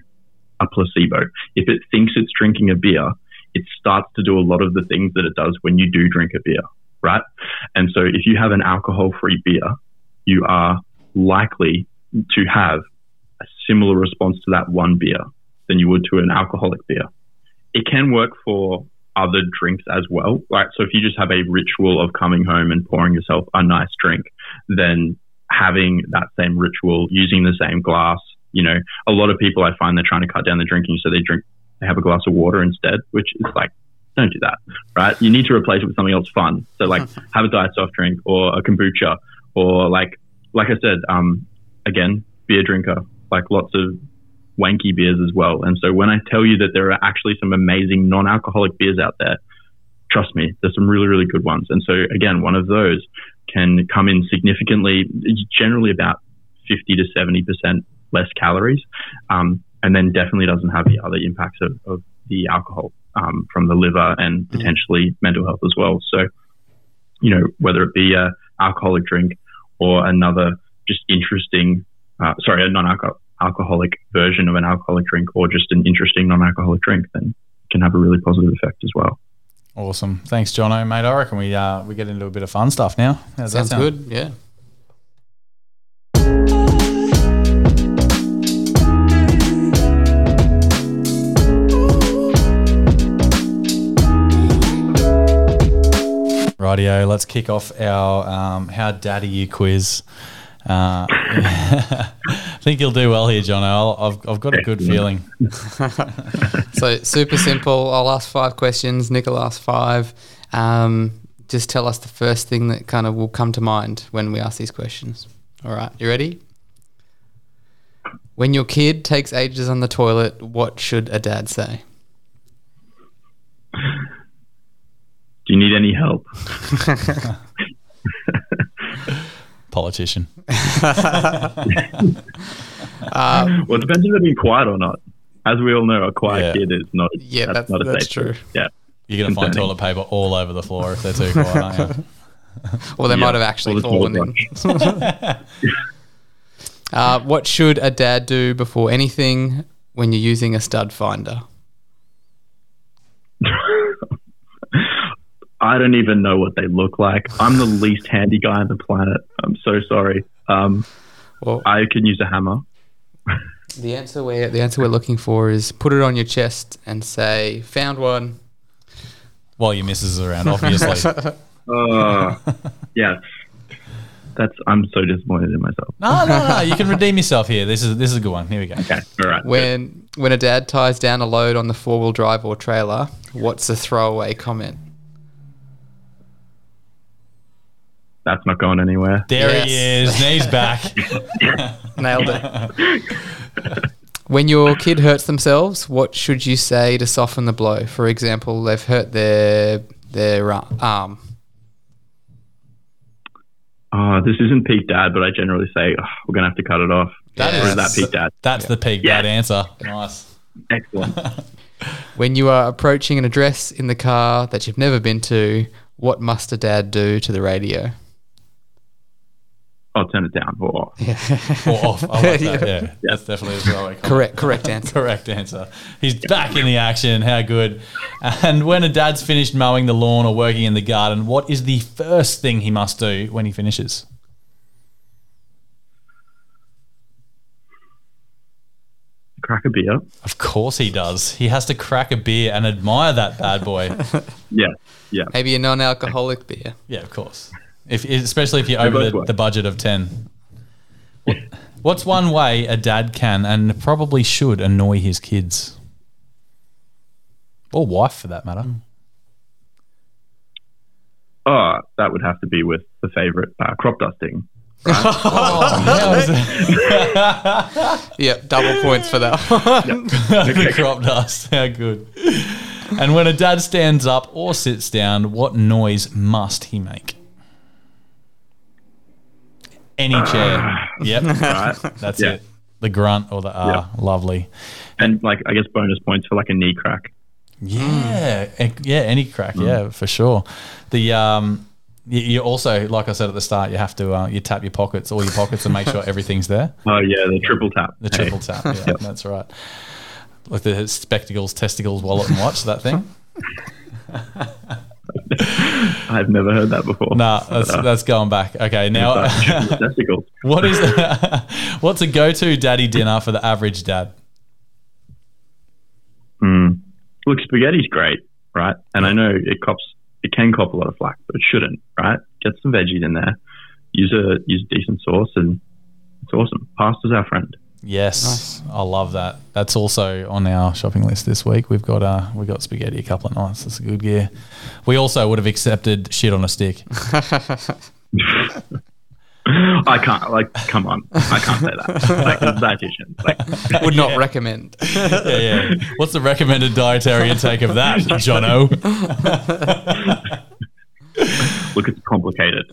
a placebo. If it thinks it's drinking a beer, it starts to do a lot of the things that it does when you do drink a beer, right? And so if you have an alcohol free beer, you are likely to have a similar response to that one beer than you would to an alcoholic beer. It can work for other drinks as well. Right. So if you just have a ritual of coming home and pouring yourself a nice drink, then having that same ritual, using the same glass, you know, a lot of people I find they're trying to cut down the drinking, so they drink, they have a glass of water instead, which is like, don't do that, right? You need to replace it with something else fun. So like, have a diet soft drink or a kombucha or like like I said, um, again, beer drinker, like lots of wanky beers as well. And so when I tell you that there are actually some amazing non-alcoholic beers out there, trust me, there's some really, really good ones. And so again, one of those can come in significantly, generally about 50 to 70% less calories. Um, and then definitely doesn't have the other impacts of, of the alcohol um, from the liver and mm. potentially mental health as well. So, you know, whether it be a alcoholic drink or another just interesting, uh, sorry, a non-alcoholic version of an alcoholic drink or just an interesting non-alcoholic drink, then can have a really positive effect as well. Awesome. Thanks, Jono, mate. I reckon we uh, we get into a bit of fun stuff now. How's Sounds good. Yeah. Rightio, let's kick off our um, How Daddy You quiz. Uh, I think you'll do well here, John. i have I've got a good feeling. so, super simple. I'll ask five questions. Nick will ask five. Um, just tell us the first thing that kind of will come to mind when we ask these questions. All right, you ready? When your kid takes ages on the toilet, what should a dad say? Do you need any help? Politician. um, well, it depends if they're being quiet or not. As we all know, a quiet yeah. kid is not. Yeah, that's, that's not a that's true. Kid. Yeah, you're gonna find toilet paper all over the floor if they're too quiet, aren't you? Well, they yeah, might have actually fallen in. uh, what should a dad do before anything when you're using a stud finder? I don't even know what they look like. I'm the least handy guy on the planet. I'm so sorry. Um, well, I can use a hammer. the answer we the answer we're looking for is put it on your chest and say, "Found one." While your missus is around, obviously. uh, yeah. That's I'm so disappointed in myself. No, no, no. You can redeem yourself here. This is this is a good one. Here we go. Okay. All right. When when a dad ties down a load on the four wheel drive or trailer, what's the throwaway comment? That's not going anywhere. There yes. he is. Knees back. Nailed it. when your kid hurts themselves, what should you say to soften the blow? For example, they've hurt their their uh, arm. Oh, this isn't peak dad, but I generally say oh, we're gonna have to cut it off. That is, is that peak dad. That's yeah. the peak yeah. dad answer. Nice. Excellent. when you are approaching an address in the car that you've never been to, what must a dad do to the radio? I'll turn it down or off. Yeah. or off. I like that. Yeah. yeah. That's definitely as well. Correct. Correct answer. correct answer. He's back in the action. How good. And when a dad's finished mowing the lawn or working in the garden, what is the first thing he must do when he finishes? Crack a beer. Of course he does. He has to crack a beer and admire that bad boy. yeah. Yeah. Maybe a non-alcoholic beer. Yeah, of course. If especially if you're over the, the, budget of ten. what's one way a dad can and probably should annoy his kids, or wife for that matter? Oh, that would have to be with the favorite uh, crop dusting. Right? oh, yeah, double points for that one. the crop dust, how good. And when a dad stands up or sits down, what noise must he make? Any chair. Yep. Right. That's Yeah. it. The grunt or the ah. Lovely. and like I guess bonus points for like a knee crack. Yeah, yeah, any crack, yeah, for sure. The um, you, you also, like I said at the start, you have to uh, you tap your pockets, all your pockets, and make sure everything's there. Oh yeah, the triple tap. The Hey. triple tap, yeah, that's right. Like the spectacles, testicles, wallet, and watch. That thing. I've never heard that before. Nah, that's that's going back. Okay, now what is what's a go-to daddy dinner for the average dad? Mm. Look, spaghetti's great, right? And I know it cops it can cop a lot of flack, but it shouldn't, right? Get some veggies in there, use a use a decent sauce, and it's awesome. Pasta's our friend. Yes, I love that. That's also on our shopping list this week. We've got uh, we got spaghetti a couple of nights. That's a good gear. We also would have accepted shit on a stick. I can't like come on, I can't say that. Like it's dietitian. Like Would not recommend. yeah, yeah. What's the recommended dietary intake of that, Jono? look, it's complicated.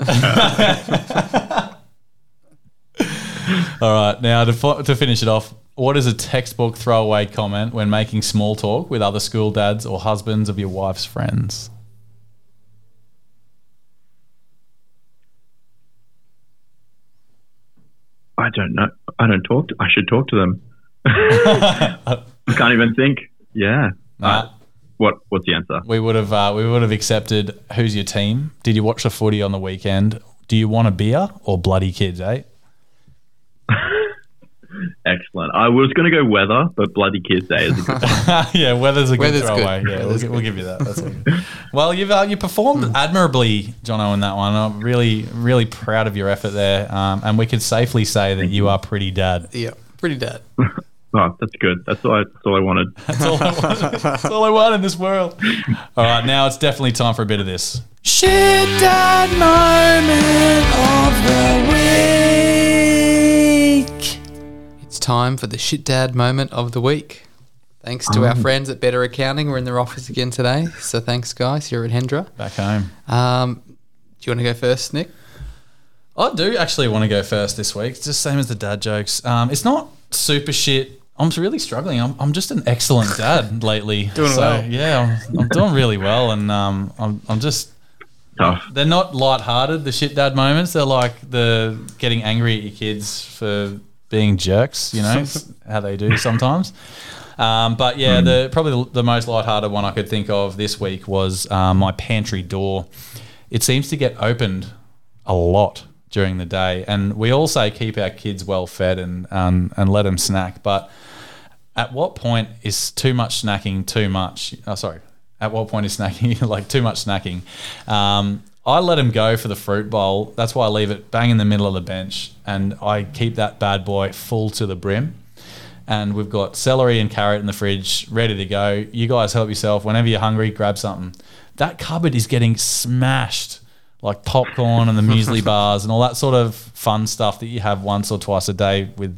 All right, now to, fi- to finish it off, what is a textbook throwaway comment when making small talk with other school dads or husbands of your wife's friends? I don't know. I don't talk. To, I should talk to them. I can't even think. Yeah. Nah. What What's the answer? We would have uh, we would have accepted. Who's your team? Did you watch the footy on the weekend? Do you want a beer or bloody kids, eh? Excellent. I was going to go weather, but bloody kids day is a good one. yeah, weather's a good Weather's good. throwaway. Yeah, we'll, gi- we'll give you that. That's all well, you've uh, you performed admirably, Jono, in that one. I'm really really proud of your effort there, um, and we could safely say that you are pretty dad. Yeah, pretty dead. Oh, that's good. That's all. I, that's all I wanted. That's all I want. That's all I want in this world. All right, now it's definitely time for a bit of this. Shit dad moment time for the shit dad moment of the week. Thanks to our friends at Better Accounting. We're in their office again today. So thanks, guys, You're at Hendra. Back home. Um, do you want to go first, Nick? I do actually want to go first this week. It's just same as the dad jokes. Um, it's not super shit. I'm really struggling. I'm, I'm just an excellent dad lately. Doing so, well. Yeah, I'm, I'm doing really well, and um, I'm, I'm just. Tough. They're not light-hearted. The shit dad moments. They're like the getting angry at your kids for being jerks. You know how they do sometimes. Um, but yeah, the probably the, the most light-hearted one I could think of this week was um, my pantry door. It seems to get opened a lot during the day, and we all say keep our kids well fed and um, and let them snack. But at what point is too much snacking too much? Oh, sorry. At what point is snacking like too much snacking? Um, I let him go for the fruit bowl. That's why I leave it bang in the middle of the bench, and I keep that bad boy full to the brim. And we've got celery and carrot in the fridge, ready to go. You guys help yourself. Whenever you're hungry, grab something. That cupboard is getting smashed, like popcorn and the muesli bars and all that sort of fun stuff that you have once or twice a day with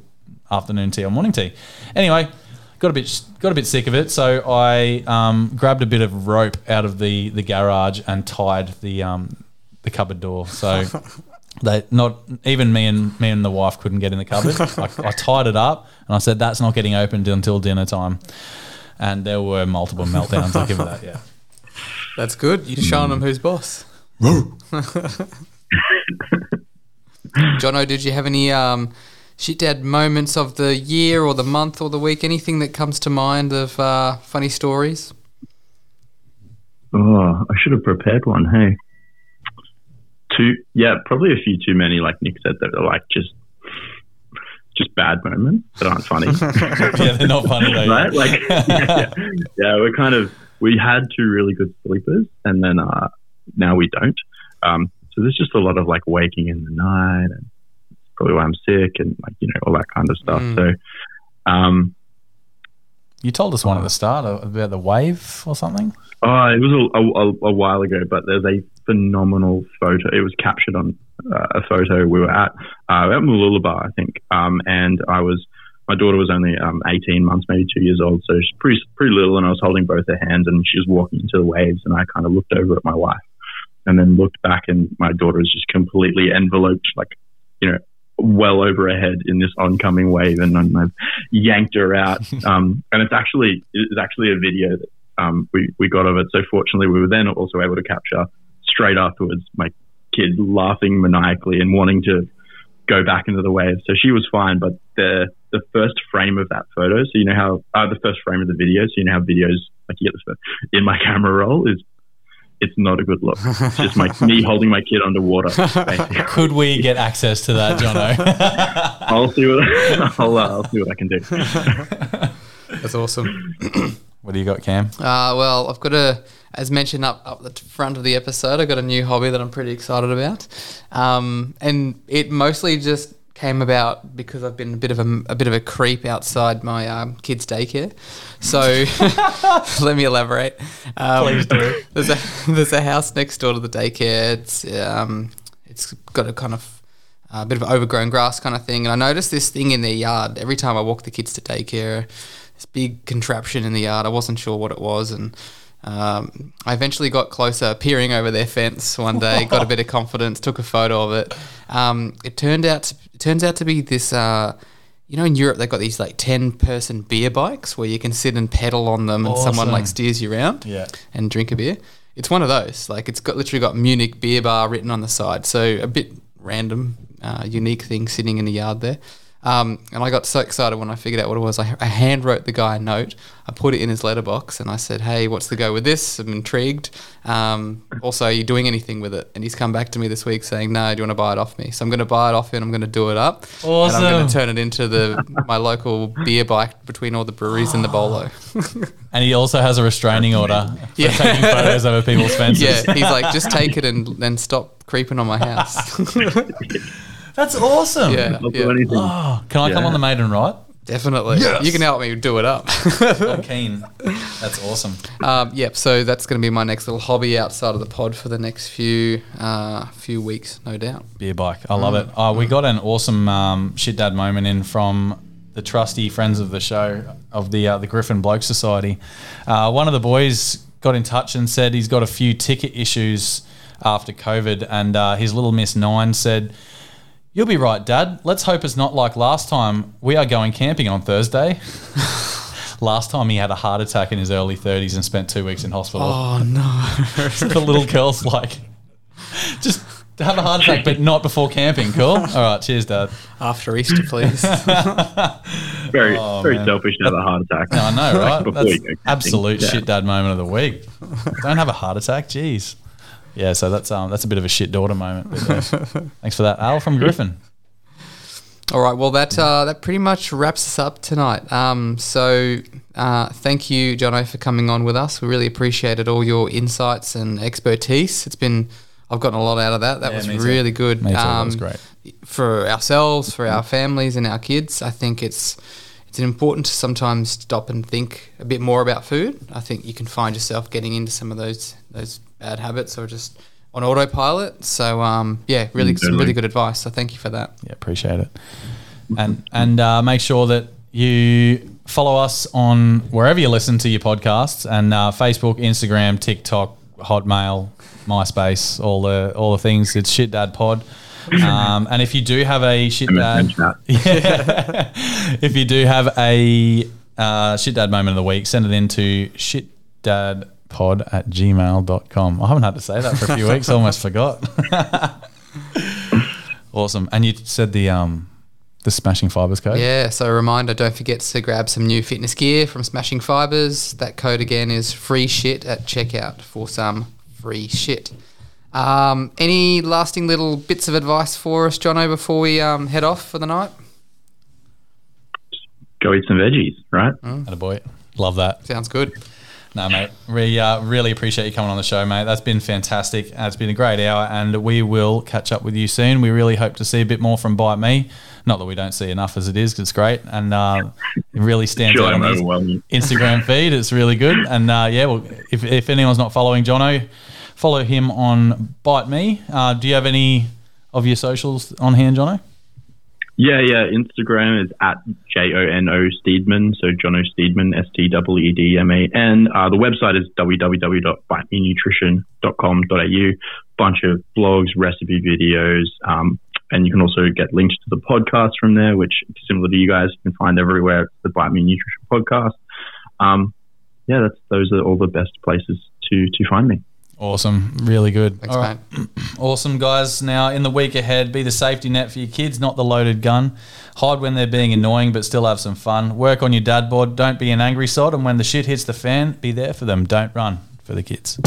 afternoon tea or morning tea. Anyway, got a bit got a bit sick of it, so I um, grabbed a bit of rope out of the, the garage and tied the um, the cupboard door. So they not even me and me and the wife couldn't get in the cupboard. I, I tied it up and I said that's not getting opened until dinner time. And there were multiple meltdowns. I'll give it that. Yeah. That's good. You're showing them who's boss. Jono, did you have any um, shit dad moments of the year or the month or the week? Anything that comes to mind of uh, funny stories? Oh, I should have prepared one. Hey, two. Yeah, probably a few too many. Like Nick said, that are like just just bad moments that aren't funny. Yeah, they're not funny though. right? Like, yeah, yeah. yeah, we're kind of we had two really good sleepers, and then uh, now we don't. Um, so there's just a lot of like waking in the night, and probably why I'm sick, and like you know all that kind of stuff. So, um, You told us one at the start about the wave or something. oh, it was a, a, a while ago, but there's a phenomenal photo. It was captured on uh, a photo we were at uh, at Mooloolaba, I think, um, and I was. My daughter was only um, 18 months, maybe two years old, so she's pretty pretty little, and I was holding both her hands, and she was walking into the waves, and I kind of looked over at my wife, and then looked back, and my daughter was just completely enveloped, like you know, well over her head in this oncoming wave, and I've yanked her out. Um, and it's actually it's actually a video that um, we we got of it. So fortunately, we were then also able to capture straight afterwards my kid laughing maniacally and wanting to go back into the wave. So she was fine, but the the first frame of that photo, so you know how uh, the first frame of the video, so you know how videos like you get the in my camera roll is it's not a good look. It's just my me holding my kid underwater. Could we get access to that, Jono? I'll see what I'll, uh, I'll see what I can do. That's awesome. what do you got, Cam? Uh, well, I've got a, as mentioned up up the front of the episode, I've got a new hobby that I'm pretty excited about, um, and it mostly just came about because I've been a bit of a, a bit of a creep outside my um, kids' daycare. So let me elaborate. Um, Please do. There's a there's a house next door to the daycare. It's um, it's got a kind of a bit of overgrown grass kind of thing, and I noticed this thing in their yard every time I walk the kids to daycare. This big contraption in the yard. I wasn't sure what it was, and um, I eventually got closer, peering over their fence one day, got a bit of confidence, took a photo of it. Um, it turned out to, turns out to be this. Uh, you know, in Europe they've got these like ten-person beer bikes where you can sit and pedal on them, and someone like steers you around Yeah. and drink a beer. It's one of those. Like it's got literally got Munich beer bar written on the side. So a bit random, uh, unique thing sitting in the yard there. Um, and I got so excited when I figured out what it was. I, I hand wrote the guy a note. I put it in his letterbox and I said, "Hey, what's the go with this? I'm intrigued. Um, also, are you doing anything with it?" And he's come back to me this week saying, "No, do you want to buy it off me?" So I'm going to buy it off him. I'm going to do it up. And I'm going to turn it into the my local beer bike between all the breweries and the bolo. And he also has a restraining order for Yeah. taking photos over people's fences. Yeah, he's like, just take it and then stop creeping on my house. That's awesome. yeah, I'll do yeah, anything. Oh, can I come Yeah. on the maiden right? definitely. You can help me do it up. I'm keen. That's awesome. um, yep. So that's going to be my next little hobby outside of the pod for the next few uh, few weeks, no doubt. Beer bike. I love it. Oh, we got an awesome um, shit dad moment in from the trusty friends of the show of the uh, the Griffin Bloke Society. Uh, one of the boys got in touch and said he's got a few ticket issues after COVID, and uh, his little Miss Nine said. You'll be right, Dad. Let's hope it's not like last time. We are going camping on Thursday. last time he had a heart attack in his early 30s and spent two weeks in hospital. Oh no! the little girl's like, just to have a heart attack, but not before camping. Cool. All right. Cheers, Dad. After Easter, please. Very Oh, very man. selfish to have a heart attack. I know, right? Before That's camping. absolute Yeah. shit dad moment of the week. Don't have a heart attack. Jeez. Yeah. So that's um that's a bit of a shit daughter moment. But, uh, thanks for that, Al from Griffin. All right. Well, that uh, that pretty much wraps us up tonight. Um, so uh, thank you, Jono, for coming on with us. We really appreciated all your insights and expertise. It's been I've gotten a lot out of that. That Yeah, was me too. really good. Me too, that Um, was great. for ourselves, for our families, and our kids. I think it's it's important to sometimes stop and think a bit more about food. I think you can find yourself getting into some of those those bad habits or just on autopilot. So um, yeah, really some really good advice. So thank you for that. Yeah, appreciate it. And and uh, make sure that you follow us on wherever you listen to your podcasts and uh, Facebook, Instagram, TikTok, Hotmail, MySpace, all the all the things. It's Shit Dad Pod. Um, and if you do have a shit dad, yeah, if you do have a uh, shit dad moment of the week, send it in to shitdadpod at gmail.com. I haven't had to say that for a few weeks. I almost forgot. awesome. And you said the um the smashing fibers code. Yeah, so a reminder don't forget to grab some new fitness gear from Smashing Fibers. That code again is free shit at checkout for some free shit. Um, any lasting little bits of advice for us, Jono, before we um, head off for the night? Go eat some veggies, right? And a boy. Love that. Sounds good. No, mate. We uh, really appreciate you coming on the show, mate. That's been fantastic. Uh, It's been a great hour, and we will catch up with you soon. We really hope to see a bit more from Bite Me. Not that we don't see enough as it is, 'cause it's great, and uh, it really stands Sure, out on the. Instagram feed. It's really good, and uh, yeah, well, if, if anyone's not following Jono, follow him on Bite Me. Uh, do you have any of your socials on hand, Jono? Yeah, yeah. Instagram is at J O N O Steedman, so Jono Steedman, S T W E D M A N. Uh, the website is www.bitemenutrition.com.au. Bunch of blogs, recipe videos, um, and you can also get links to the podcast from there, which similar to you guys you can find everywhere. The Bite Me Nutrition podcast. Um, yeah, that's those are all the best places to to find me. Awesome. Really good. Thanks, right. Awesome, guys. Now, in the week ahead, be the safety net for your kids, not the loaded gun. Hide when they're being annoying, but still have some fun. Work on your dad board. Don't be an angry sod. And when the shit hits the fan, be there for them. Don't run for the kids.